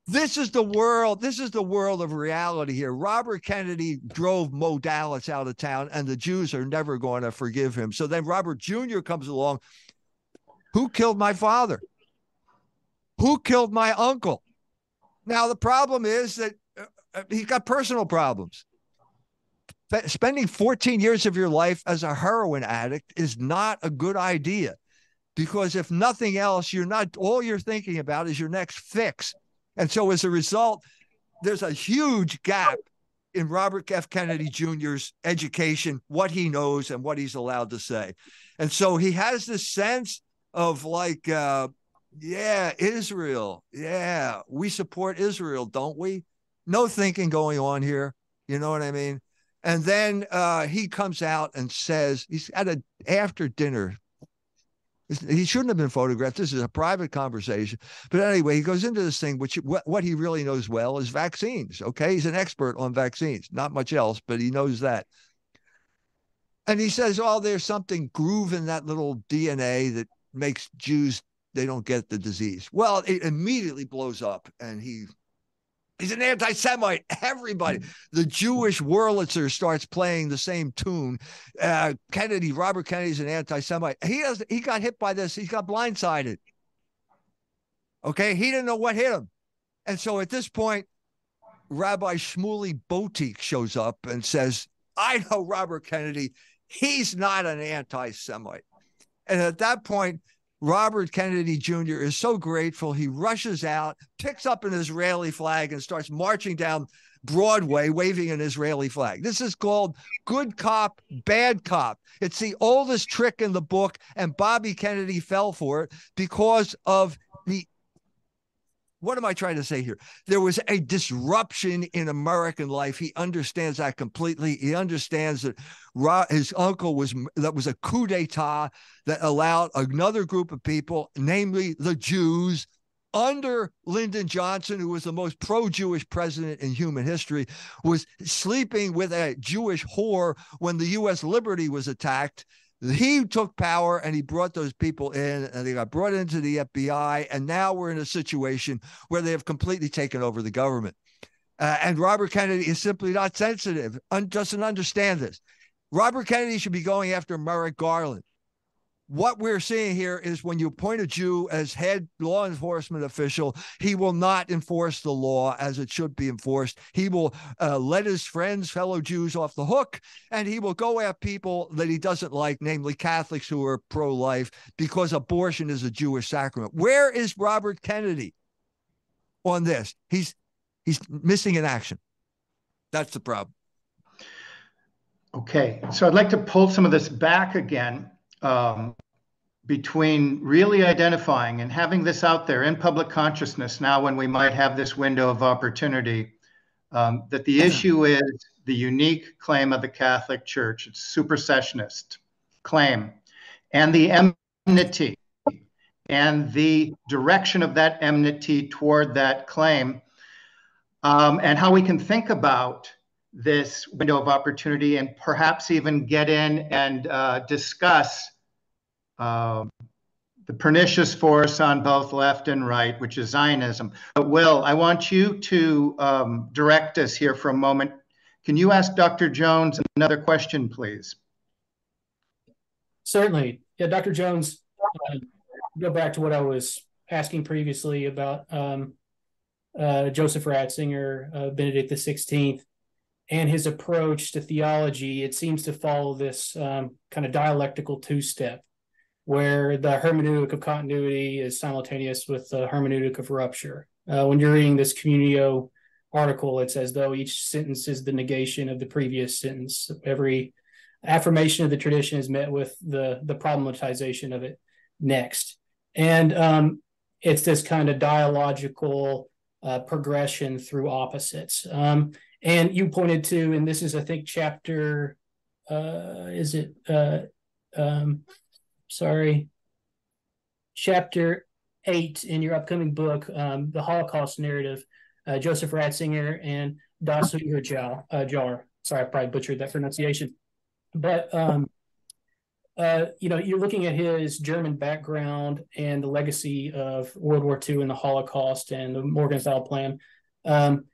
This is the world. This is the world of reality here. Robert Kennedy drove Moe Dalitz out of town, and the Jews are never going to forgive him. So then Robert Jr. comes along. Who killed my father? Who killed my uncle? Now the problem is that uh, he's got personal problems spending 14 years of your life as a heroin addict is not a good idea because if nothing else you're not all you're thinking about is your next fix and so as a result there's a huge gap in Robert F. Kennedy Jr.'s education, what he knows and what he's allowed to say. And so he has this sense of like, uh, yeah, Israel. Yeah, we support Israel, don't we? No thinking going on here. You know what I mean? And then uh, he comes out and says he's at a after dinner. He shouldn't have been photographed. This is a private conversation. But anyway, he goes into this thing, which what, what he really knows well is vaccines. Okay. He's an expert on vaccines, not much else, but he knows that. And he says, Oh, there's something groove in that little DNA that makes Jews, they don't get the disease. Well, it immediately blows up and he He's an anti-Semite. Everybody, the Jewish Wurlitzer starts playing the same tune. Uh, Kennedy, Robert Kennedy's an anti-Semite. He does. He got hit by this. He got blindsided. Okay, he didn't know what hit him, and so at this point, Rabbi Shmuley Boteach shows up and says, "I know Robert Kennedy. He's not an anti-Semite." And at that point, Robert Kennedy Jr. is so grateful. He rushes out, picks up an Israeli flag, and starts marching down Broadway waving an Israeli flag. This is called good cop, bad cop. It's the oldest trick in the book, and Bobby Kennedy fell for it because of what am I trying to say here? There was a disruption in American life. He understands that completely. He understands that his uncle was that was a coup d'état that allowed another group of people, namely the Jews, under Lyndon Johnson, who was the most pro-Jewish president in human history, was sleeping with a Jewish whore when the U.S. liberty was attacked he took power and he brought those people in and they got brought into the FBI. And now we're in a situation where they have completely taken over the government. Uh, and Robert Kennedy is simply not sensitive, un- doesn't understand this. Robert Kennedy should be going after Merrick Garland what we're seeing here is when you appoint a Jew as head law enforcement official, he will not enforce the law as it should be enforced. He will uh, let his friends, fellow Jews, off the hook, and he will go at people that he doesn't like, namely Catholics who are pro life, because abortion is a Jewish sacrament. Where is Robert Kennedy on this? He's he's missing in action. That's the problem. Okay, so I'd like to pull some of this back again um, between really identifying and having this out there in public consciousness now when we might have this window of opportunity um, that the issue is the unique claim of the Catholic Church, it's supersessionist claim, and the enmity and the direction of that enmity toward that claim, um, and how we can think about this window of opportunity and perhaps even get in and uh, discuss um, the pernicious force on both left and right, which is Zionism. But Will, I want you to um, direct us here for a moment. Can you ask Dr. Jones another question, please? Certainly. Yeah, Dr. Jones, uh, go back to what I was asking previously about um, uh, Joseph Ratzinger, uh, Benedict XVI, and his approach to theology. It seems to follow this um, kind of dialectical two step where the hermeneutic of continuity is simultaneous with the hermeneutic of rupture. Uh, when you're reading this Communio article, it's as though each sentence is the negation of the previous sentence. Every affirmation of the tradition is met with the the problematization of it next, and um, it's this kind of dialogical uh, progression through opposites. Um, and you pointed to, and this is I think chapter, uh, is it? Uh, um, sorry, chapter eight in your upcoming book, um, The Holocaust Narrative, uh, Joseph Ratzinger and Dasu uh, Jar. Sorry, I probably butchered that pronunciation. But, um, uh, you know, you're looking at his German background and the legacy of World War II and the Holocaust and the Morgenthau Plan, um,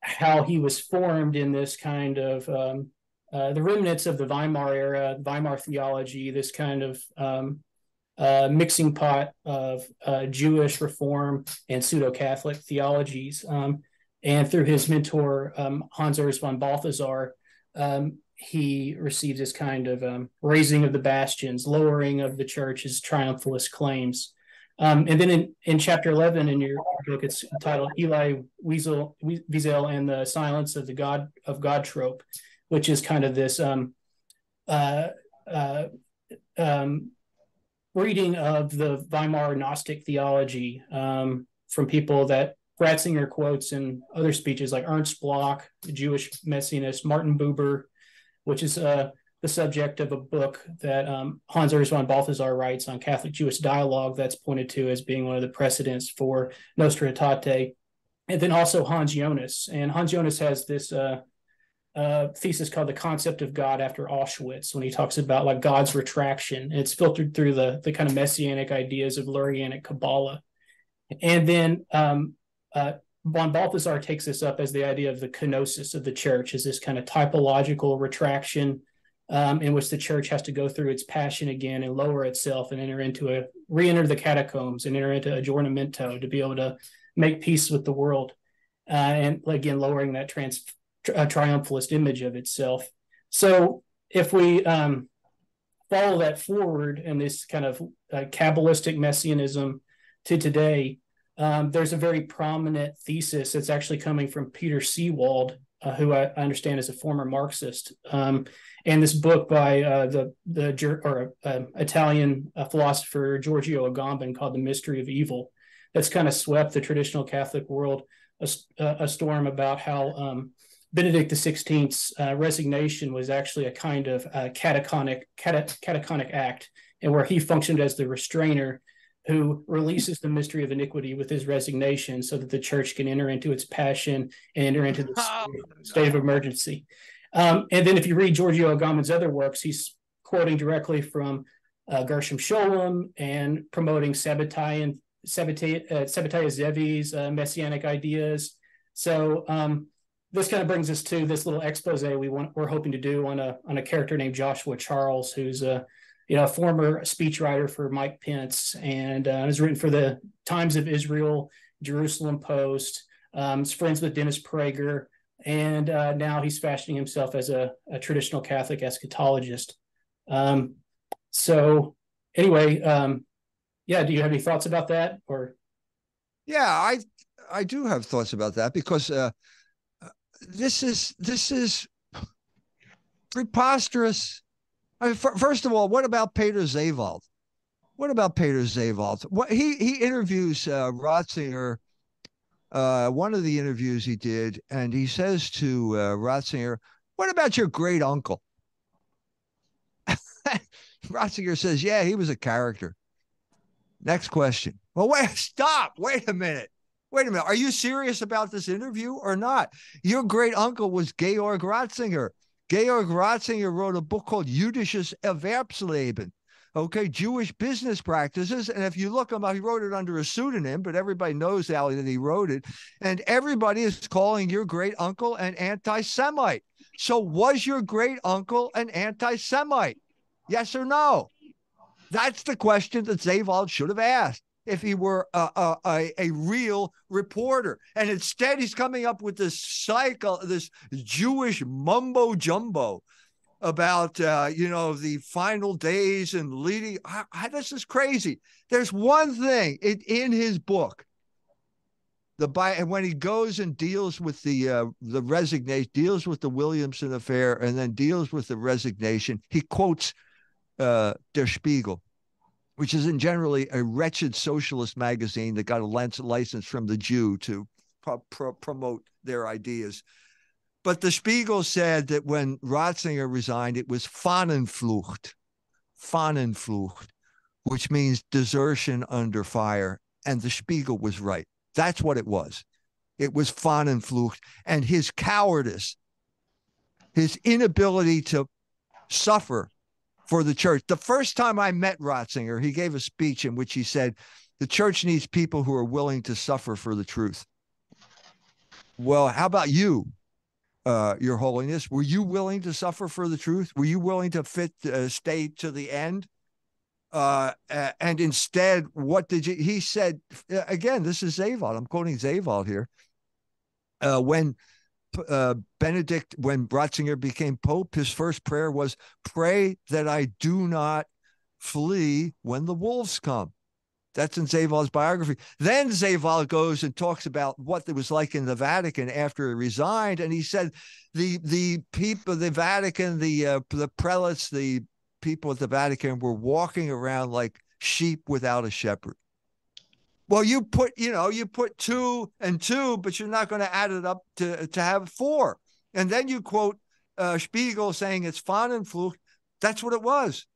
how he was formed in this kind of um, uh, the remnants of the Weimar era, Weimar theology, this kind of um, uh, mixing pot of uh, Jewish reform and pseudo Catholic theologies. Um, and through his mentor, um, Hans Urs von Balthasar, um, he receives this kind of um, raising of the bastions, lowering of the church's triumphalist claims. Um, and then in, in chapter 11 in your book, it's titled Elie Wiesel, Wiesel and the Silence of the God of God Trope which is kind of this um, uh, uh, um, reading of the Weimar Gnostic theology um, from people that Ratzinger quotes in other speeches like Ernst Bloch, the Jewish Messianist, Martin Buber, which is uh, the subject of a book that um, Hans Urs von Balthasar writes on Catholic Jewish dialogue that's pointed to as being one of the precedents for Nostra Aetate. And then also Hans Jonas. And Hans Jonas has this uh, uh, thesis called the concept of God after Auschwitz when he talks about like God's retraction. And It's filtered through the the kind of messianic ideas of Lurianic Kabbalah, and then um, uh, von Balthasar takes this up as the idea of the kenosis of the church, as this kind of typological retraction um, in which the church has to go through its passion again and lower itself and enter into a re-enter the catacombs and enter into aggiornamento to be able to make peace with the world, uh, and again lowering that trans uh, triumphalist image of itself. So if we um, follow that forward and this kind of uh, Kabbalistic messianism to today, um, there's a very prominent thesis that's actually coming from Peter Seewald, uh, who I, understand is a former Marxist. Um, and this book by uh, the the or uh, Italian uh, philosopher Giorgio Agamben called "The Mystery of Evil," that's kind of swept the traditional Catholic world a, a storm about how um, Benedict XVI's uh, resignation was actually a kind of uh, katechonic cate, katechonic act, and where he functioned as the restrainer who releases the mystery of iniquity with his resignation so that the church can enter into its passion and enter into the oh, state of emergency. Um, and then if you read Giorgio Agamben's other works, he's quoting directly from uh, Gershom Scholem and promoting Sabbatai Sabbatai, uh, Sabbatai Zevi's uh, messianic ideas. So um, this kind of brings us to this little expose we want we're hoping to do on a on a character named Joshua Charles, who's a you know a former speechwriter for Mike Pence and uh, has written for the Times of Israel, Jerusalem Post. Um, is friends with Dennis Prager, and uh, now he's fashioning himself as a, a traditional Catholic eschatologist. Um, so anyway, um, yeah, do you have any thoughts about that or? Yeah, I I do have thoughts about that because uh, this is this is preposterous. I mean, first of all, what about Peter Seewald? What about Peter Seewald? What he he interviews uh, Ratzinger. Uh, one of the interviews he did, and he says to uh, Ratzinger, "What about your great uncle?" Ratzinger says, "Yeah, he was a character." Next question. Well, wait, stop. Wait a minute. Wait a minute. Are you serious about this interview or not? Your great uncle was Georg Ratzinger. Georg Ratzinger wrote a book called Jüdisches Erwerbsleben. Okay, Jewish business practices. And if you look him up, he wrote it under a pseudonym, but everybody knows, Ali, that he wrote it. And everybody is calling your great uncle an anti Semite. So, was your great uncle an anti Semite? Yes or no? That's the question that Seewald should have asked if he were a, a, a, real reporter. And instead, he's coming up with this cycle, this Jewish mumbo jumbo about, uh, you know, the final days and leading. I, I, this is crazy. There's one thing in, his book. The by and when he goes and deals with the uh, the resignation, deals with the Williamson affair, and then deals with the resignation, he quotes uh, Der Spiegel, which is in generally a wretched socialist magazine that got a license from the Jew to pro- pro- promote their ideas. But the Spiegel said that when Ratzinger resigned, it was Fahnenflucht, Fahnenflucht, which means desertion under fire. And the Spiegel was right. That's what it was. It was Fahnenflucht. And his cowardice, his inability to suffer for the church. The first time I met Ratzinger, he gave a speech in which he said, The church needs people who are willing to suffer for the truth. Well, how about you, uh, Your Holiness? Were you willing to suffer for the truth? Were you willing to fit, uh, stay to the end? Uh, and instead, what did you? He said again. This is Seewald. I'm quoting Seewald here. Uh, when uh, Benedict, when Ratzinger became Pope, his first prayer was, Pray that I do not flee when the wolves come. That's in Seewald's biography. Then Seewald goes and talks about what it was like in the Vatican after he resigned, and he said the the people, the Vatican, the uh, the prelates, the people at the Vatican were walking around like sheep without a shepherd. Well, you put, you know, you put two and two, but you're not going to add it up to, to have four. And then you quote uh, Spiegel saying it's Fahnenflucht. That's what it was.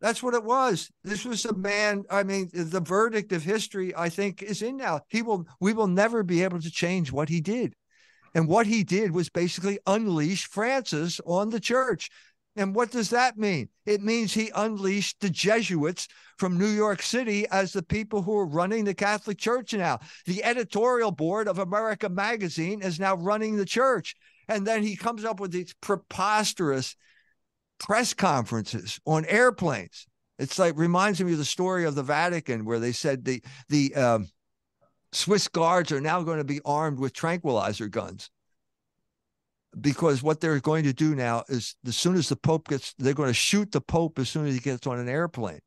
That's what it was. This was a man. I mean, the verdict of history, I think, is in now. He will. We will never be able to change what he did, and what he did was basically unleash Francis on the church. And what does that mean? It means he unleashed the Jesuits from New York City as the people who are running the Catholic Church now. The editorial board of America Magazine is now running the church. And then he comes up with these preposterous press conferences on airplanes. It's like reminds me of the story of the Vatican where they said the the um, Swiss guards are now going to be armed with tranquilizer guns because what they're going to do now is as soon as the Pope gets, they're going to shoot the Pope as soon as he gets on an airplane.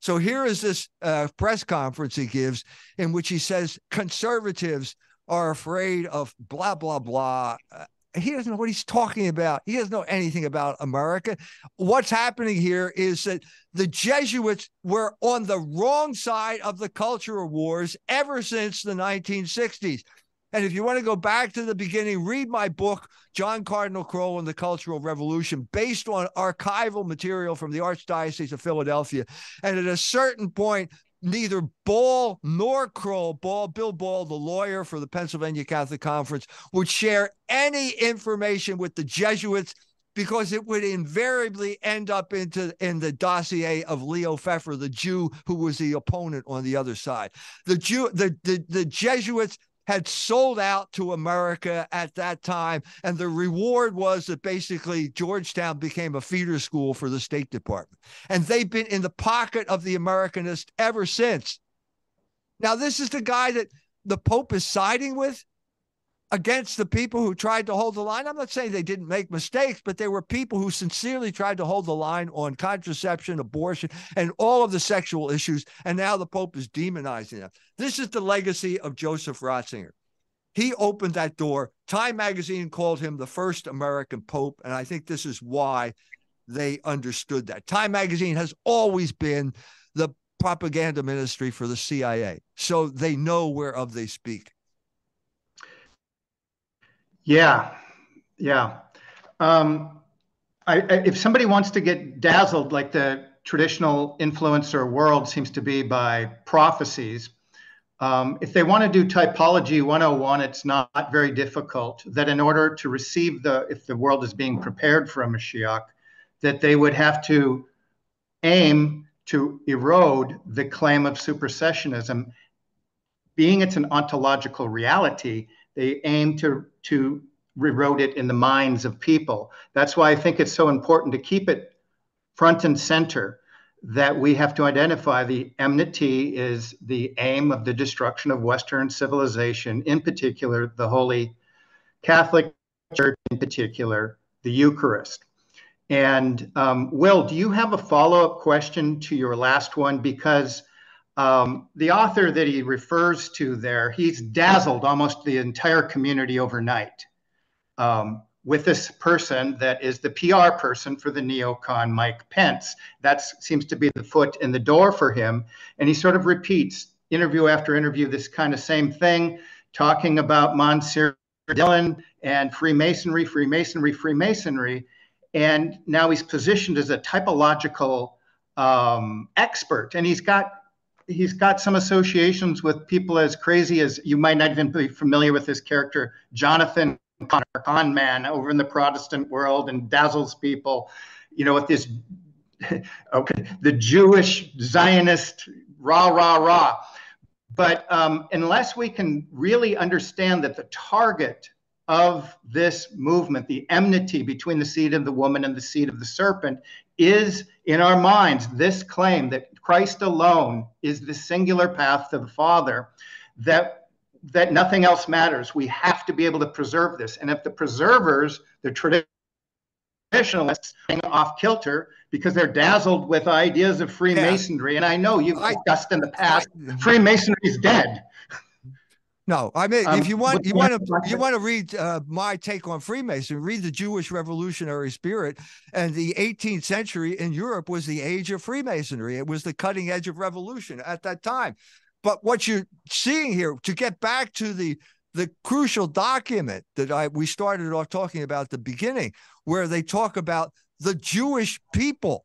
So here is this uh, press conference he gives in which he says conservatives are afraid of blah blah blah. Uh, he doesn't know what he's talking about. He doesn't know anything about America. What's happening here is that the Jesuits were on the wrong side of the cultural wars ever since the 1960s. And if you want to go back to the beginning, read my book, John Cardinal Krol and the Cultural Revolution, based on archival material from the Archdiocese of Philadelphia. And at a certain point, neither Ball nor Krol, Ball, Bill Ball, the lawyer for the Pennsylvania Catholic Conference, would share any information with the Jesuits because it would invariably end up into in the dossier of Leo Pfeffer, the Jew who was the opponent on the other side. The Jew, the the, the Jesuits had sold out to America at that time. And the reward was that basically Georgetown became a feeder school for the State Department. And they've been in the pocket of the Americanist ever since. Now, this is the guy that the Pope is siding with against the people who tried to hold the line. I'm not saying they didn't make mistakes, but there were people who sincerely tried to hold the line on contraception, abortion, and all of the sexual issues. And now the Pope is demonizing them. This is the legacy of Joseph Ratzinger. He opened that door. Time magazine called him the first American Pope. And I think this is why they understood that. Time magazine has always been the propaganda ministry for the CIA. So they know whereof they speak. Yeah, yeah. Um, I, I, if somebody wants to get dazzled, like the traditional influencer world seems to be by prophecies, um, if they want to do typology 101, it's not very difficult. That in order to receive the, if the world is being prepared for a Mashiach, that they would have to aim to erode the claim of supersessionism. Being it's an ontological reality, they aim to to erode it in the minds of people. That's why I think it's so important to keep it front and center that we have to identify the enmity is the aim of the destruction of Western civilization, in particular, the Holy Catholic Church, in particular, the Eucharist. And um, Will, do you have a follow up question to your last one? Because um, the author that he refers to there, he's dazzled almost the entire community overnight um, with this person that is the PR person for the neocon Mike Pence. That seems to be the foot in the door for him. And he sort of repeats interview after interview this kind of same thing, talking about Monsignor Dillon and Freemasonry, Freemasonry, Freemasonry. And now he's positioned as a typological um, expert. And he's got he's got some associations with people as crazy as you might not even be familiar with this character, Jonathan Conner, con man over in the Protestant world and dazzles people, you know, with this okay, the Jewish Zionist rah rah rah. But um, unless we can really understand that the target of this movement, the enmity between the seed of the woman and the seed of the serpent, is in our minds this claim that Christ alone is the singular path to the Father, that that nothing else matters. We have to be able to preserve this. And if the preservers, the traditionalists, are off kilter because they're dazzled with ideas of Freemasonry, yeah. and I know you've discussed in the past, Freemasonry is dead. No, I mean, um, if you want, you want to, you want to read uh, my take on Freemasonry. Read the Jewish revolutionary spirit, and the 18th century in Europe was the age of Freemasonry. It was the cutting edge of revolution at that time. But what you're seeing here, to get back to the the crucial document that I we started off talking about at the beginning, where they talk about the Jewish people.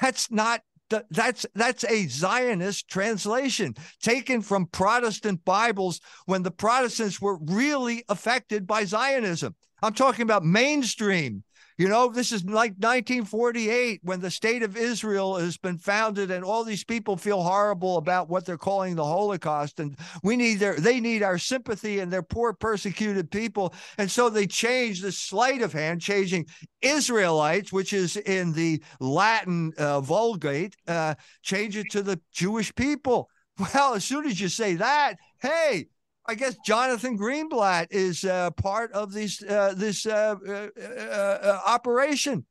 That's not that's that's a Zionist translation taken from Protestant Bibles when the Protestants were really affected by Zionism. I'm talking about mainstream You know, this is like 1948 when the state of Israel has been founded and all these people feel horrible about what they're calling the Holocaust. And we need their, they need our sympathy and their poor persecuted people. And so they changed the sleight of hand, changing Israelites, which is in the Latin uh, Vulgate, uh, change it to the Jewish people. Well, as soon as you say that, hey, I guess Jonathan Greenblatt is uh, part of this uh, this uh, uh, uh, operation.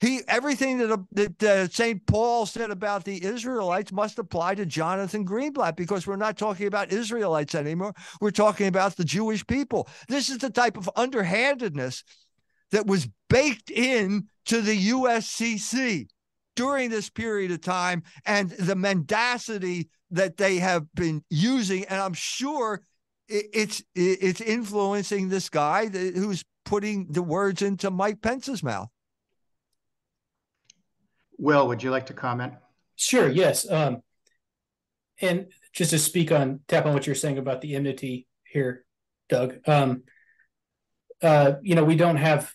He everything that that Saint Paul said about the Israelites must apply to Jonathan Greenblatt because we're not talking about Israelites anymore. We're talking about the Jewish people. This is the type of underhandedness that was baked in to the USCC during this period of time and the mendacity that they have been using. And I'm sure it's it's influencing this guy who's putting the words into Mike Pence's mouth. Will, would you like to comment? Sure. Yes. Um, and just to speak on tap on what you're saying about the enmity here, Doug. Um, uh, you know, we don't have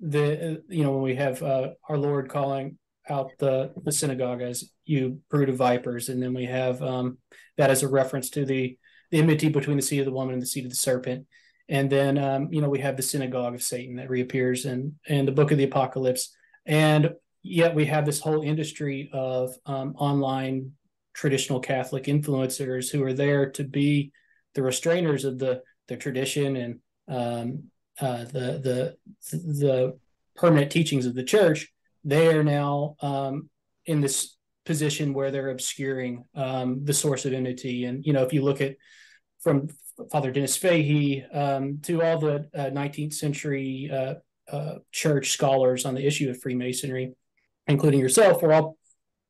the you know when we have uh, our Lord calling out the the synagogue as you brood of vipers, and then we have um, that as a reference to the the enmity between the seed of the woman and the seed of the serpent. And then, um, you know, we have the synagogue of Satan that reappears in, in the book of the Apocalypse. And yet we have this whole industry of um, online traditional Catholic influencers who are there to be the restrainers of the, the tradition and um, uh, the, the, the permanent teachings of the church. They are now um, in this position where they're obscuring um, the source of enmity. And you know, if you look at from Father Dennis Fahey um, to all the uh, 19th century uh, uh, church scholars on the issue of Freemasonry, including yourself, are all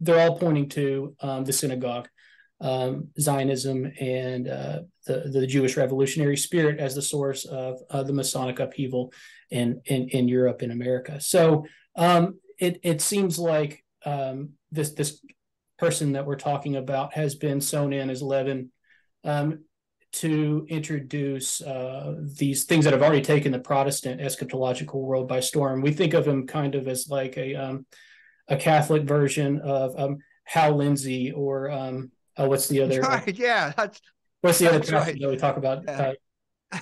they're all pointing to um, the synagogue, um, Zionism, and uh, the the Jewish revolutionary spirit as the source of the Masonic upheaval in, in in Europe and America. So um, it it seems like um, this this person that we're talking about has been sewn in as leaven um, to introduce uh, these things that have already taken the Protestant eschatological world by storm. We think of him kind of as like a um, a Catholic version of um, Hal Lindsey or um, oh, what's the other? Right, yeah, that's what's the other right. that we talk about? Yeah, uh,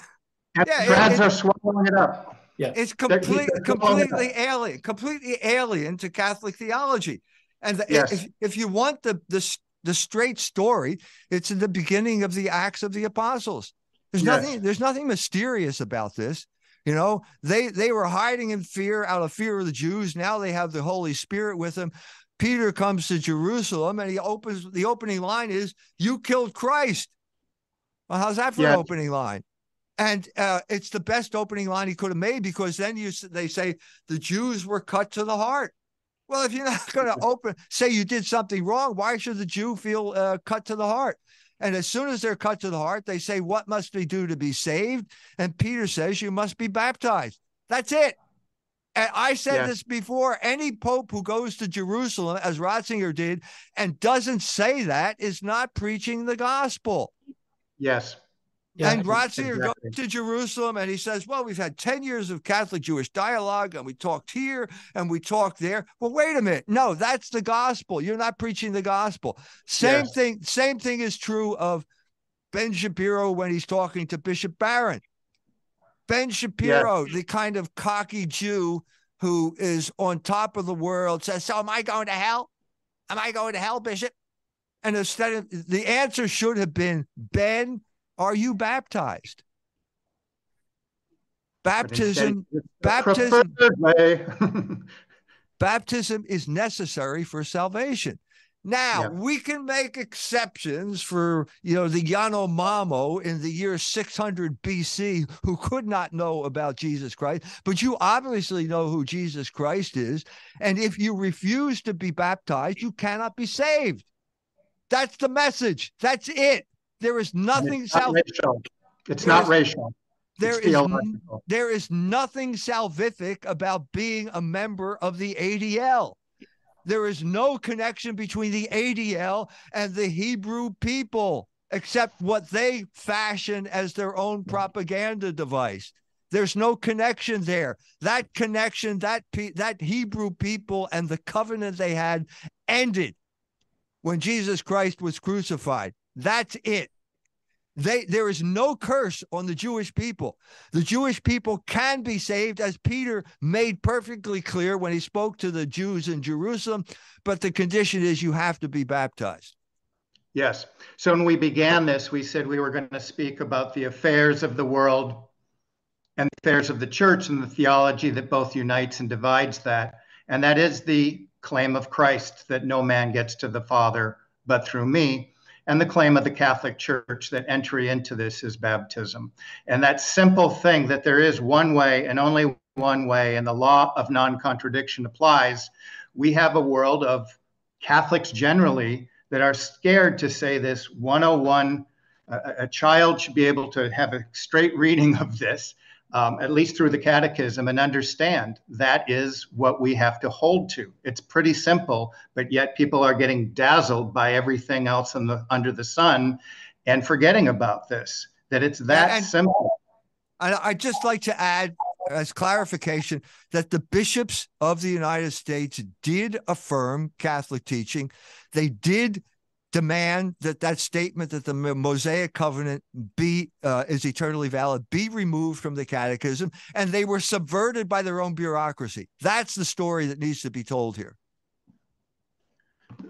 yeah Brads are swallowing it up. Yeah, it's complete, completely alien, completely alien to Catholic theology. And the, yes. if, if you want the, the the straight story, it's in the beginning of the Acts of the Apostles. There's yes. nothing there's nothing mysterious about this. You know, they they were hiding in fear out of fear of the Jews. Now they have the Holy Spirit with them. Peter comes to Jerusalem and he opens the opening line is, You killed Christ. Well, how's that for yes. an opening line? And uh, it's the best opening line he could have made because then you they say the Jews were cut to the heart. Well, if you're not going to open, say you did something wrong, why should the Jew feel uh, cut to the heart? And as soon as they're cut to the heart, they say, What must we do to be saved? And Peter says, You must be baptized. That's it. And I said yeah. this before any pope who goes to Jerusalem, as Ratzinger did, and doesn't say that is not preaching the gospel. Yes. Yeah, and Ratzinger exactly. goes to Jerusalem and he says, Well, we've had 10 years of Catholic Jewish dialogue and we talked here and we talked there. Well, wait a minute. No, that's the gospel. You're not preaching the gospel. Same yes. thing, same thing is true of Ben Shapiro when he's talking to Bishop Barron. Ben Shapiro, the kind of cocky Jew who is on top of the world, says, So am I going to hell? Am I going to hell, Bishop? And instead of the answer should have been Ben are you baptized? Baptism, baptism, baptism is necessary for salvation. Now yeah. we can make exceptions for you know the Yanomamo in the year 600 BC who could not know about Jesus Christ, but you obviously know who Jesus Christ is, and if you refuse to be baptized, you cannot be saved. That's the message. That's it. There is nothing it's not racial. It's not racial. There is, there is nothing salvific about being a member of the ADL. There is no connection between the ADL and the Hebrew people, except what they fashion as their own mm-hmm. propaganda device. There's no connection there. That connection, that pe- that Hebrew people and the covenant they had ended when Jesus Christ was crucified. That's it. They, there is no curse on the Jewish people. The Jewish people can be saved, as Peter made perfectly clear when he spoke to the Jews in Jerusalem. But the condition is you have to be baptized. Yes. So when we began this, we said we were going to speak about the affairs of the world and the affairs of the church and the theology that both unites and divides that. And that is the claim of Christ that no man gets to the Father but through me and the claim of the Catholic Church that entry into this is baptism. And that simple thing that there is one way and only one way, and the law of non contradiction applies. We have a world of Catholics generally that are scared to say this 101. A, a child should be able to have a straight reading of this um, at least through the catechism, and understand that is what we have to hold to. It's pretty simple, but yet people are getting dazzled by everything else the, under the sun and forgetting about this, that it's that and, simple. I'd just like to add as clarification that the bishops of the United States did affirm Catholic teaching. They did demand that that statement that the Mosaic covenant be uh, is eternally valid be removed from the catechism, and they were subverted by their own bureaucracy. That's the story that needs to be told here.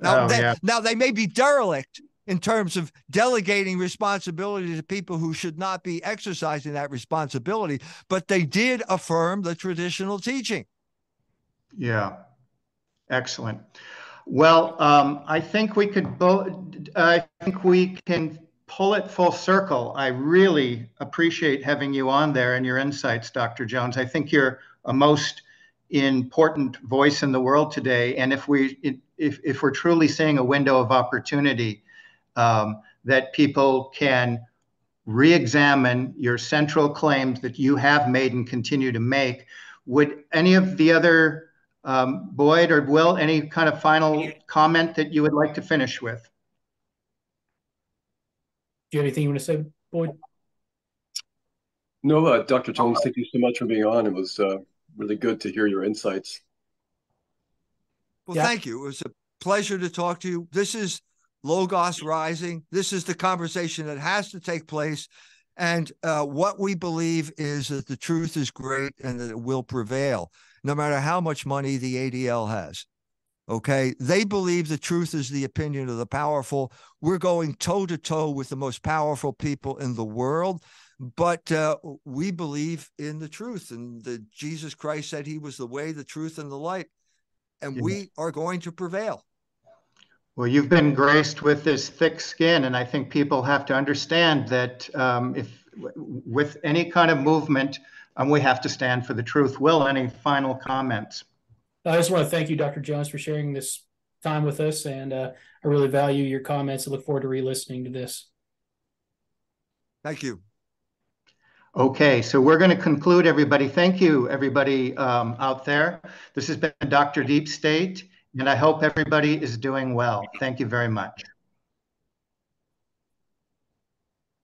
Now, oh, they, yeah. now they may be derelict in terms of delegating responsibility to people who should not be exercising that responsibility, but they did affirm the traditional teaching. Yeah, excellent. Well, um, I think we could both. I think we can pull it full circle. I really appreciate having you on there and your insights, Dr. Jones. I think you're a most important voice in the world today. And if we if if we're truly seeing a window of opportunity um, that people can re-examine your central claims that you have made and continue to make, would any of the other um, Boyd or Will, any kind of final comment that you would like to finish with? Do you have anything you want to say, Boyd? No, uh, Dr. Jones, thank you so much for being on. It was uh, really good to hear your insights. Well, yeah. thank you. It was a pleasure to talk to you. This is Logos Rising. This is the conversation that has to take place. And uh, what we believe is that the truth is great and that it will prevail no matter how much money the ADL has. Okay. They believe the truth is the opinion of the powerful. We're going toe to toe with the most powerful people in the world, but uh, we believe in the truth. And the Jesus Christ said he was the way, the truth, and the light. And we are going to prevail. Well, you've been graced with this thick skin, and I think people have to understand that um, if with any kind of movement, and we have to stand for the truth. Will, any final comments? I just want to thank you, Dr. Jones, for sharing this time with us, and uh, I really value your comments. I look forward to re-listening to this. Thank you. Okay, so we're going to conclude, everybody. Thank you, everybody um, out there. This has been Dr. Deep State, and I hope everybody is doing well. Thank you very much.